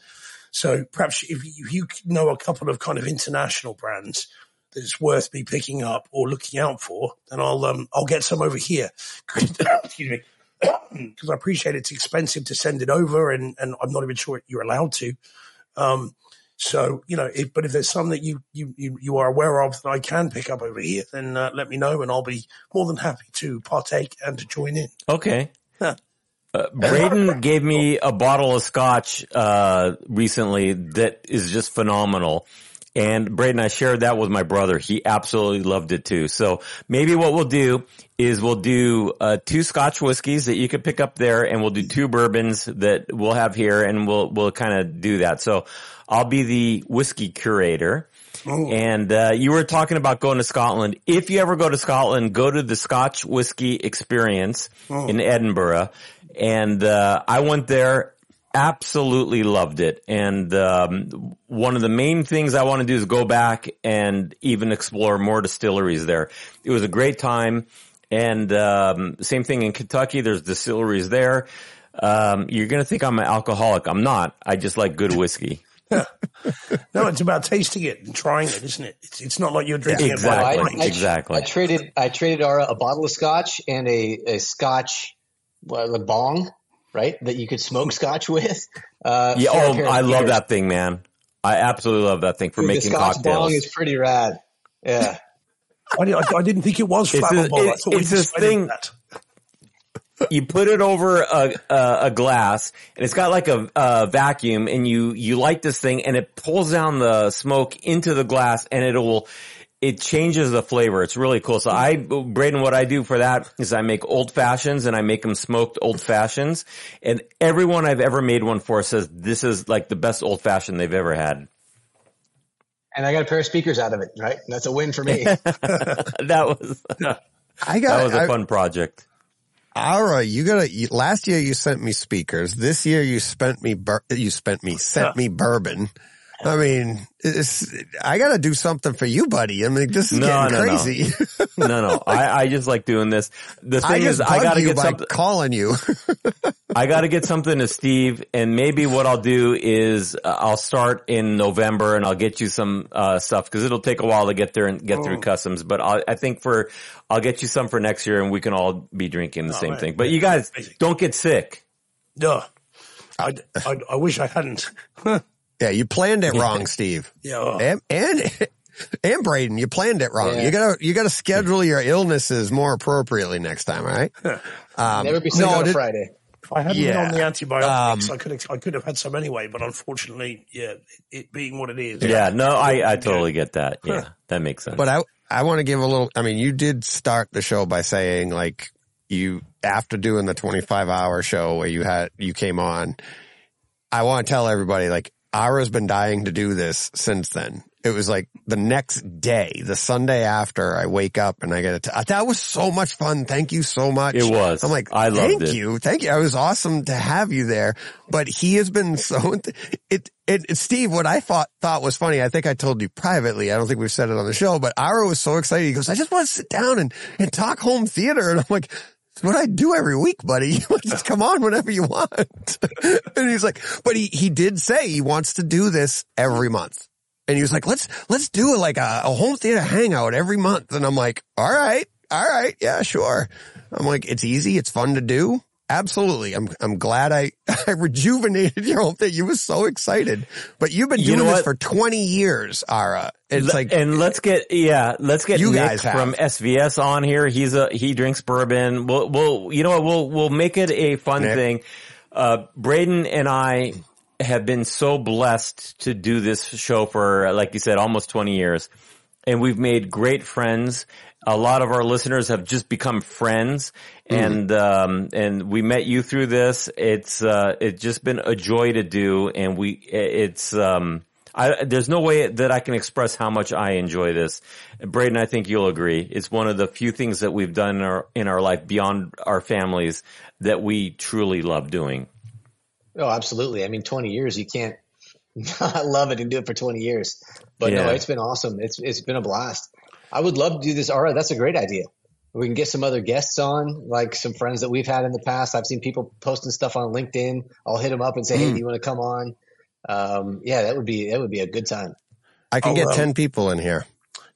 So perhaps if you, if you know a couple of kind of international brands that it's worth me picking up or looking out for, then I'll um I'll get some over here. Excuse me. Because I appreciate it's expensive to send it over, and, and I'm not even sure you're allowed to. Um, so you know, if, but if there's some that you, you you are aware of that I can pick up over here, then uh, let me know, and I'll be more than happy to partake and to join in. Okay. Huh. Uh, Braden gave me a bottle of scotch uh, recently that is just phenomenal. And Braden, I shared that with my brother. He absolutely loved it too. So maybe what we'll do is we'll do uh, two Scotch whiskeys that you can pick up there, and we'll do two bourbons that we'll have here, and we'll we'll kind of do that. So I'll be the whiskey curator. And uh, you were talking about going to Scotland. If you ever go to Scotland, go to the Scotch Whiskey Experience in Edinburgh. And uh, I went there, absolutely loved it. And um, one of the main things I want to do is go back and even explore more distilleries there. It was a great time. And um, same thing in Kentucky. There's distilleries there. Um, you're going to think I'm an alcoholic. I'm not. I just like good whiskey. No, it's about tasting it and trying it, isn't it? It's, it's not like you're drinking Exactly. it by I- exactly. I traded I traded Ara a bottle of scotch and a, a scotch well, a bong, right? That you could smoke scotch with. Uh, Yeah. Oh, pair of I love that thing, man. I absolutely love that thing for Dude, making the scotch cocktails. bong is pretty rad. Yeah. I, I, I didn't think it was It's a- flammable. I it- thought we it's this thing- that. you put it over a, a, a glass and it's got like a, a vacuum and you, you light this thing and it pulls down the smoke into the glass and it will, it changes the flavor. It's really cool. So I, Braden, what I do for that is I make old fashions and I make them smoked old fashions and everyone I've ever made one for says this is like the best old fashioned they've ever had. And I got a pair of speakers out of it, right? That's a win for me. that was, I got that was a I- fun project. Ara, you gotta, last year you sent me speakers. This year you spent me, bur- you spent me, sent me bourbon. I mean, it's, I gotta do something for you, buddy. I mean, this is No, getting no, no. crazy. No, no, I, I just like doing this. The thing just is, I gotta you get by something. calling you. I got to get something to Steve, and maybe what I'll do is uh, I'll start in November, and I'll get you some uh, stuff because it'll take a while to get there and get Oh. through customs. But I'll, I think for I'll get you some for next year, and we can all be drinking the Oh, same man. thing. But you guys don't get sick. No. I, I, I wish I hadn't. yeah, you planned it wrong, Steve. yeah. oh. And, and, and Braden, you planned it wrong. Yeah. You gotta, you gotta schedule your illnesses more appropriately next time, all right? Um, Never be sick no, on a did- Friday. If I hadn't been on the antibiotics, Um, I could have, I could have had some anyway. But unfortunately, yeah, it, it being what it is. Yeah, no, I I totally get that. Yeah, that makes sense. But I I want to give a little. I mean, you did start the show by saying like you after doing the 25 hour show where you had you came on. I want to tell everybody like Ara's been dying to do this since then. It was like the next day, the Sunday after I wake up and I get it. That was so much fun. Thank you so much. It was. I'm like, I loved thank it. you. Thank you. It was awesome to have you there. But he has been so, it, it, it- Steve, what I thought, thought was funny, I think I told you privately. I don't think we've said it on the show, but Ara was so excited. He goes, I just want to sit down and, and talk home theater. And I'm like, it's what I do every week, buddy. Just come on whenever you want. and he's like, but he, he did say he wants to do this every month. And he was like, let's, let's do like a, a home theater hangout every month. And I'm like, all right, all right. Yeah, sure. I'm like, it's easy. It's fun to do. Absolutely. I'm, I'm glad I, I rejuvenated your home thing. You were so excited, but you've been You doing know this for 20 years, Ara. It's Le- like, and let's get yeah, let's get You Nick guys have. from SVS on here. He's a he drinks bourbon. We'll we'll you know what we'll we'll make it a fun Nick. thing. Uh, Braden and I have been so blessed to do this show for like you said almost twenty years, and we've made great friends. A lot of our listeners have just become friends, and um, and we met you through this. It's uh, it's just been a joy to do, and we it's um. I, there's no way that I can express how much I enjoy this. Braden, I think you'll agree. It's one of the few things that we've done in our, in our life beyond our families that we truly love doing. Oh, absolutely. I mean, 20 years, you can't not love it and do it for 20 years. But no, it's been awesome. It's it's been a blast. I would love to do this. All right, that's a great idea. We can get some other guests on, like some friends that we've had in the past. I've seen people posting stuff on LinkedIn. I'll hit them up and say, "Hey, Mm. do you want to come on?" Um, yeah, that would be that would be a good time. I can Oh, get um, 10 people in here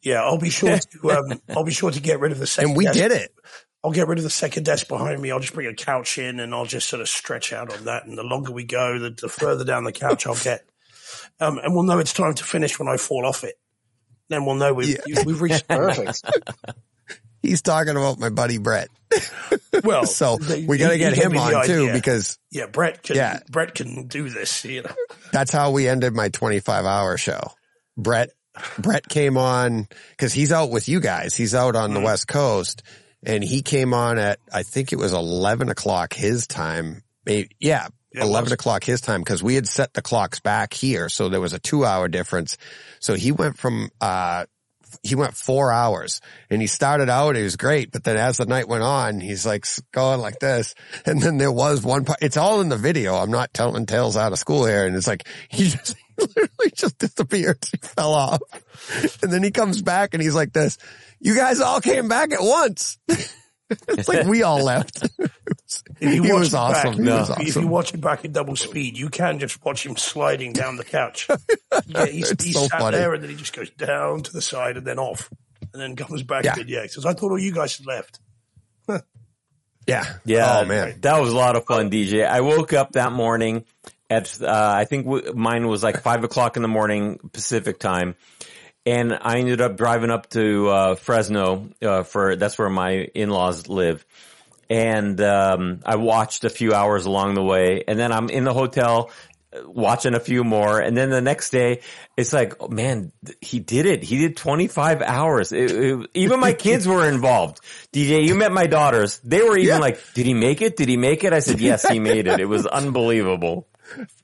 Yeah, I'll be sure to. Um, I'll be sure to get rid of the second. and we desk. did it. I'll get rid of the second desk behind me. I'll just bring a couch in and I'll just sort of stretch out on that. And the longer we go, the, the further down the couch I'll get. Um, and we'll know it's time to finish when I fall off it. Then we'll know we've, we've reached. Perfect. He's talking about my buddy Brett. Well, So we got to get him me the on too because yeah, Brett can. Yeah. Brett can do this. You know. that's how we ended my 25 hour show. Brett Brett came on because he's out with you guys. He's out on the mm-hmm. West Coast, and he came on at I think it was eleven o'clock his time. Maybe yeah, Yeah, it eleven was. o'clock his time because we had set the clocks back here, so there was a two hour difference. So he went from uh he went four hours and he started out, it was great. But then as the night went on, he's like going like this. And then there was one part, it's all in the video. I'm not telling tales out of school here. And it's like, he just he literally just disappeared. He fell off. And then he comes back and he's like this, you guys all came back at once. it's like we all left. If you he watch was it back, awesome. He No. was If you watch it back in double speed, you can just watch him sliding down the couch. Yeah, he's, he's so sat funny. there and then he just goes down to the side and then off, and then comes back. Yeah. Yeah, yeah. He says, "I thought all you guys had left." Yeah. Yeah. Oh man. That was a lot of fun, DJ. I woke up that morning at, uh, I think w- mine was like five o'clock in the morning Pacific time. And I ended up driving up to, uh, Fresno, uh, for, that's where my in-laws live. And, um, I watched a few hours along the way and then I'm in the hotel uh, watching a few more. And then the next day it's like, oh, man, he did it. He did 25 hours. It- it- even my kids were involved. DJ, you met my daughters. They were even Yeah. like, did he make it? Did he make it? I said, yes, he made it. It was unbelievable.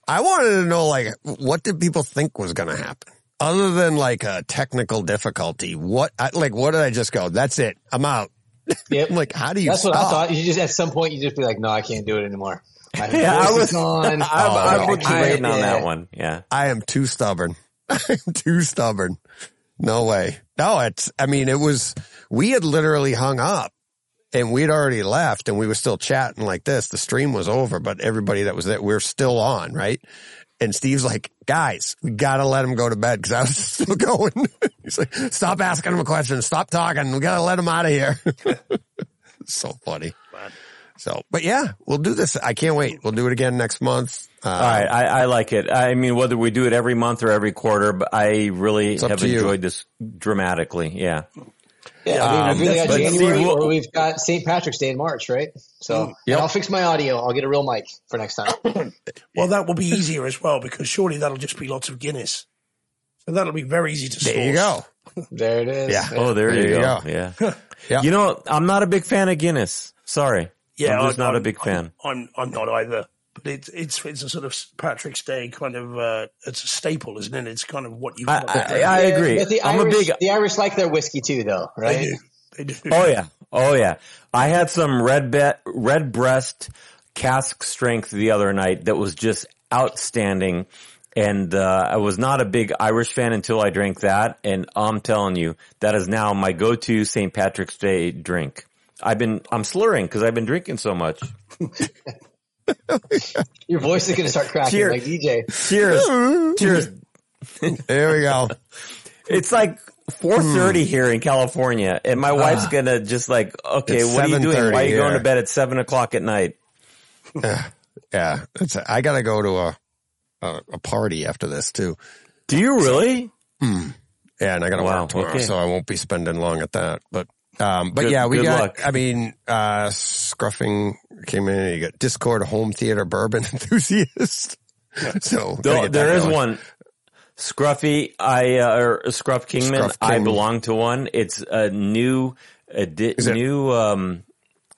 I wanted to know, like, what did people think was going to happen? Other than like a technical difficulty, what, I, like, what did I just go? That's it. I'm out. Yep. I'm like, how do you That's stop? what I thought. You just at some point you just be like, no, I can't do it anymore. My Yeah, I was, on. I'm, Oh, I'm with you I- waiting on that one. Yeah. I am too stubborn. I'm too stubborn. No way. No, it's, I mean, it was, we had literally hung up and we'd already left and we were still chatting like this. The stream was over, but everybody that was there, we are still on, right? And Steve's like, guys, we gotta let him go to bed because I was still going. He's like, stop asking him a question. Stop talking. We gotta let him out of here. so funny. So, but yeah, we'll do this. I can't wait. We'll do it again next month. Uh, All right. I, I like it. I mean, whether we do it every month or every quarter, but I really have to you. enjoyed this dramatically. Yeah. Yeah, I Um, mean, we've either got but see, January we'll- or we've got St. Patrick's Day in March, right? So Mm, Yep. I'll fix my audio. I'll get a real mic for next time. Well, that will be easier as well because surely that'll just be lots of Guinness. So that'll be very easy to score. there you go. there it is. Yeah. Oh, there, There you you go. go. Yeah. Yeah. You know, I'm not a big fan of Guinness. Sorry. Yeah, I'm just I- not a I'm- big fan. I'm I'm not either. But it's it's it's a sort of Patrick's Day kind of uh, it's a staple, isn't it? It's kind of what you. I, want to I. I agree. But the I'm Irish, a big, the Irish like their whiskey too, though, they right? do. They do. Oh yeah. Oh yeah. I had some red bet, Redbreast cask strength the other night that was just outstanding. And, uh, I was not a big Irish fan until I drank that. And I'm telling you, that is now my go-to St. Patrick's Day drink. I've been, I'm slurring because I've been drinking so much. Your voice is going to start cracking Cheer. like DJ. Cheers. Cheers. There we go. It's like 4.30 here in California and my wife's gonna just like, okay, what are you doing? Why are you going to bed at seven o'clock at night? Yeah. It's, I gotta go to a, a, a party after this too. Do you really? Yeah. And I gotta Wow, work tomorrow, okay. so I won't be spending long at that. But, um, but Good- yeah, we got, luck. I mean, uh, Scruffing came in, and you got Discord home theater bourbon enthusiast. So gotta Though, get there is going. one. Scruffy, I, uh, or Scruff Kingman, Scruff I belong to one. It's a new, a di- new, um,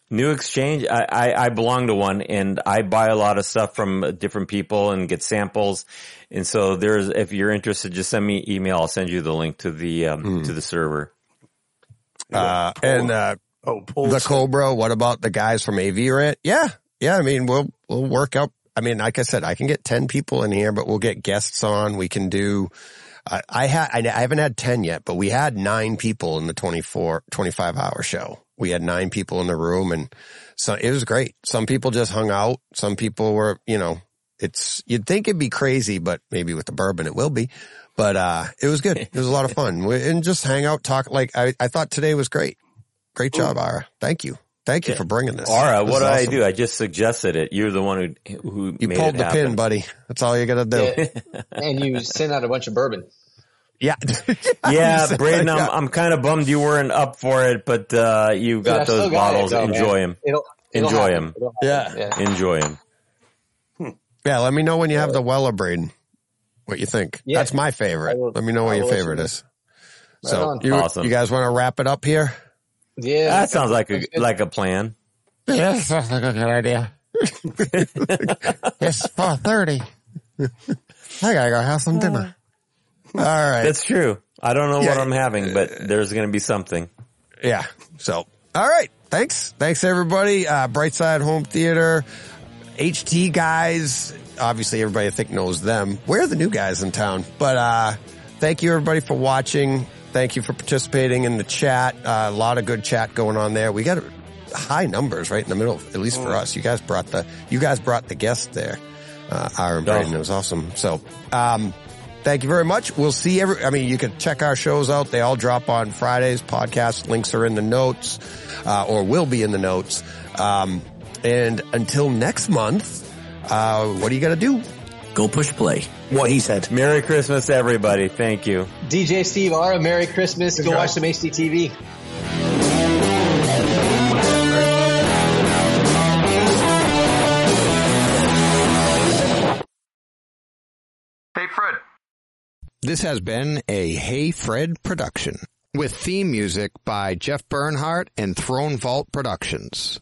new exchange. I, I, I belong to one and I buy a lot of stuff from different people and get samples. And so there's, if you're interested, just send me email. I'll send you the link to the, um, Hmm. to the server. Uh, and, uh, Oh, the Cobra. What about the guys from AV Rant? Yeah. Yeah. I mean, we'll, we'll work up. I mean, like I said, I can get 10 people in here, but we'll get guests on. We can do, uh, I had, I, I haven't had 10 yet, but we had nine people in the 24, 25 hour show. We had nine people in the room and so it was great. Some people just hung out. Some people were, you know, it's, you'd think it'd be crazy, but maybe with the bourbon it will be. But, uh, it was good. It was a lot of fun and just hang out, talk. Like I, I thought today was great. Great job, Ara. Thank you. Thank you for bringing this. Ara, This what is did I do? I just suggested it. You're the one who, who You made pulled it the happen. pin, buddy. That's all you gotta do. Yeah. and you sent out a bunch of bourbon. Yeah. Yeah, Braden, I'm. I'm kind of bummed you weren't up for it, but, uh, you got still those got it, bottles. though, man. Enjoy them. It'll, it'll Enjoy happen. 'em. It'll Yeah. Yeah. Enjoy them. Yeah. Let me know when you have the Weller Braden. what you think. Yeah. That's my favorite. Will- Let me know what your favorite listen. is. Right so you, Awesome. you guys want to wrap it up here? Yeah. That sounds like a like a plan. Yeah, that sounds like a good idea. it's four thirty. I gotta go have some dinner. All right. That's true. I don't know what I'm having, but there's going to be something. Yeah. So, all right. Thanks. Thanks everybody. Uh, Brightside Home Theater, HT guys. Obviously everybody I think knows them. We're the new guys in town, but, uh, thank you everybody for watching. Thank you for participating in the chat. Uh, a lot of good chat going on there. We got high numbers right in the middle, at least for us. You guys brought the, you guys brought the guest there. Uh, Aaron Braden. It was awesome. So, um, Thank you very much. We'll see every, I mean, you can check our shows out. They all drop on Fridays. Podcast links are in the notes, uh, or will be in the notes. Um, and until next month, uh, what do you got to do? Go push play. What he said. Merry Christmas, everybody. Thank you. DJ Steve Ara, Merry Christmas. Go job. watch some HDTV. Hey, Fred. This has been a Hey Fred production with theme music by Jeff Bernhardt and Throne Vault Productions.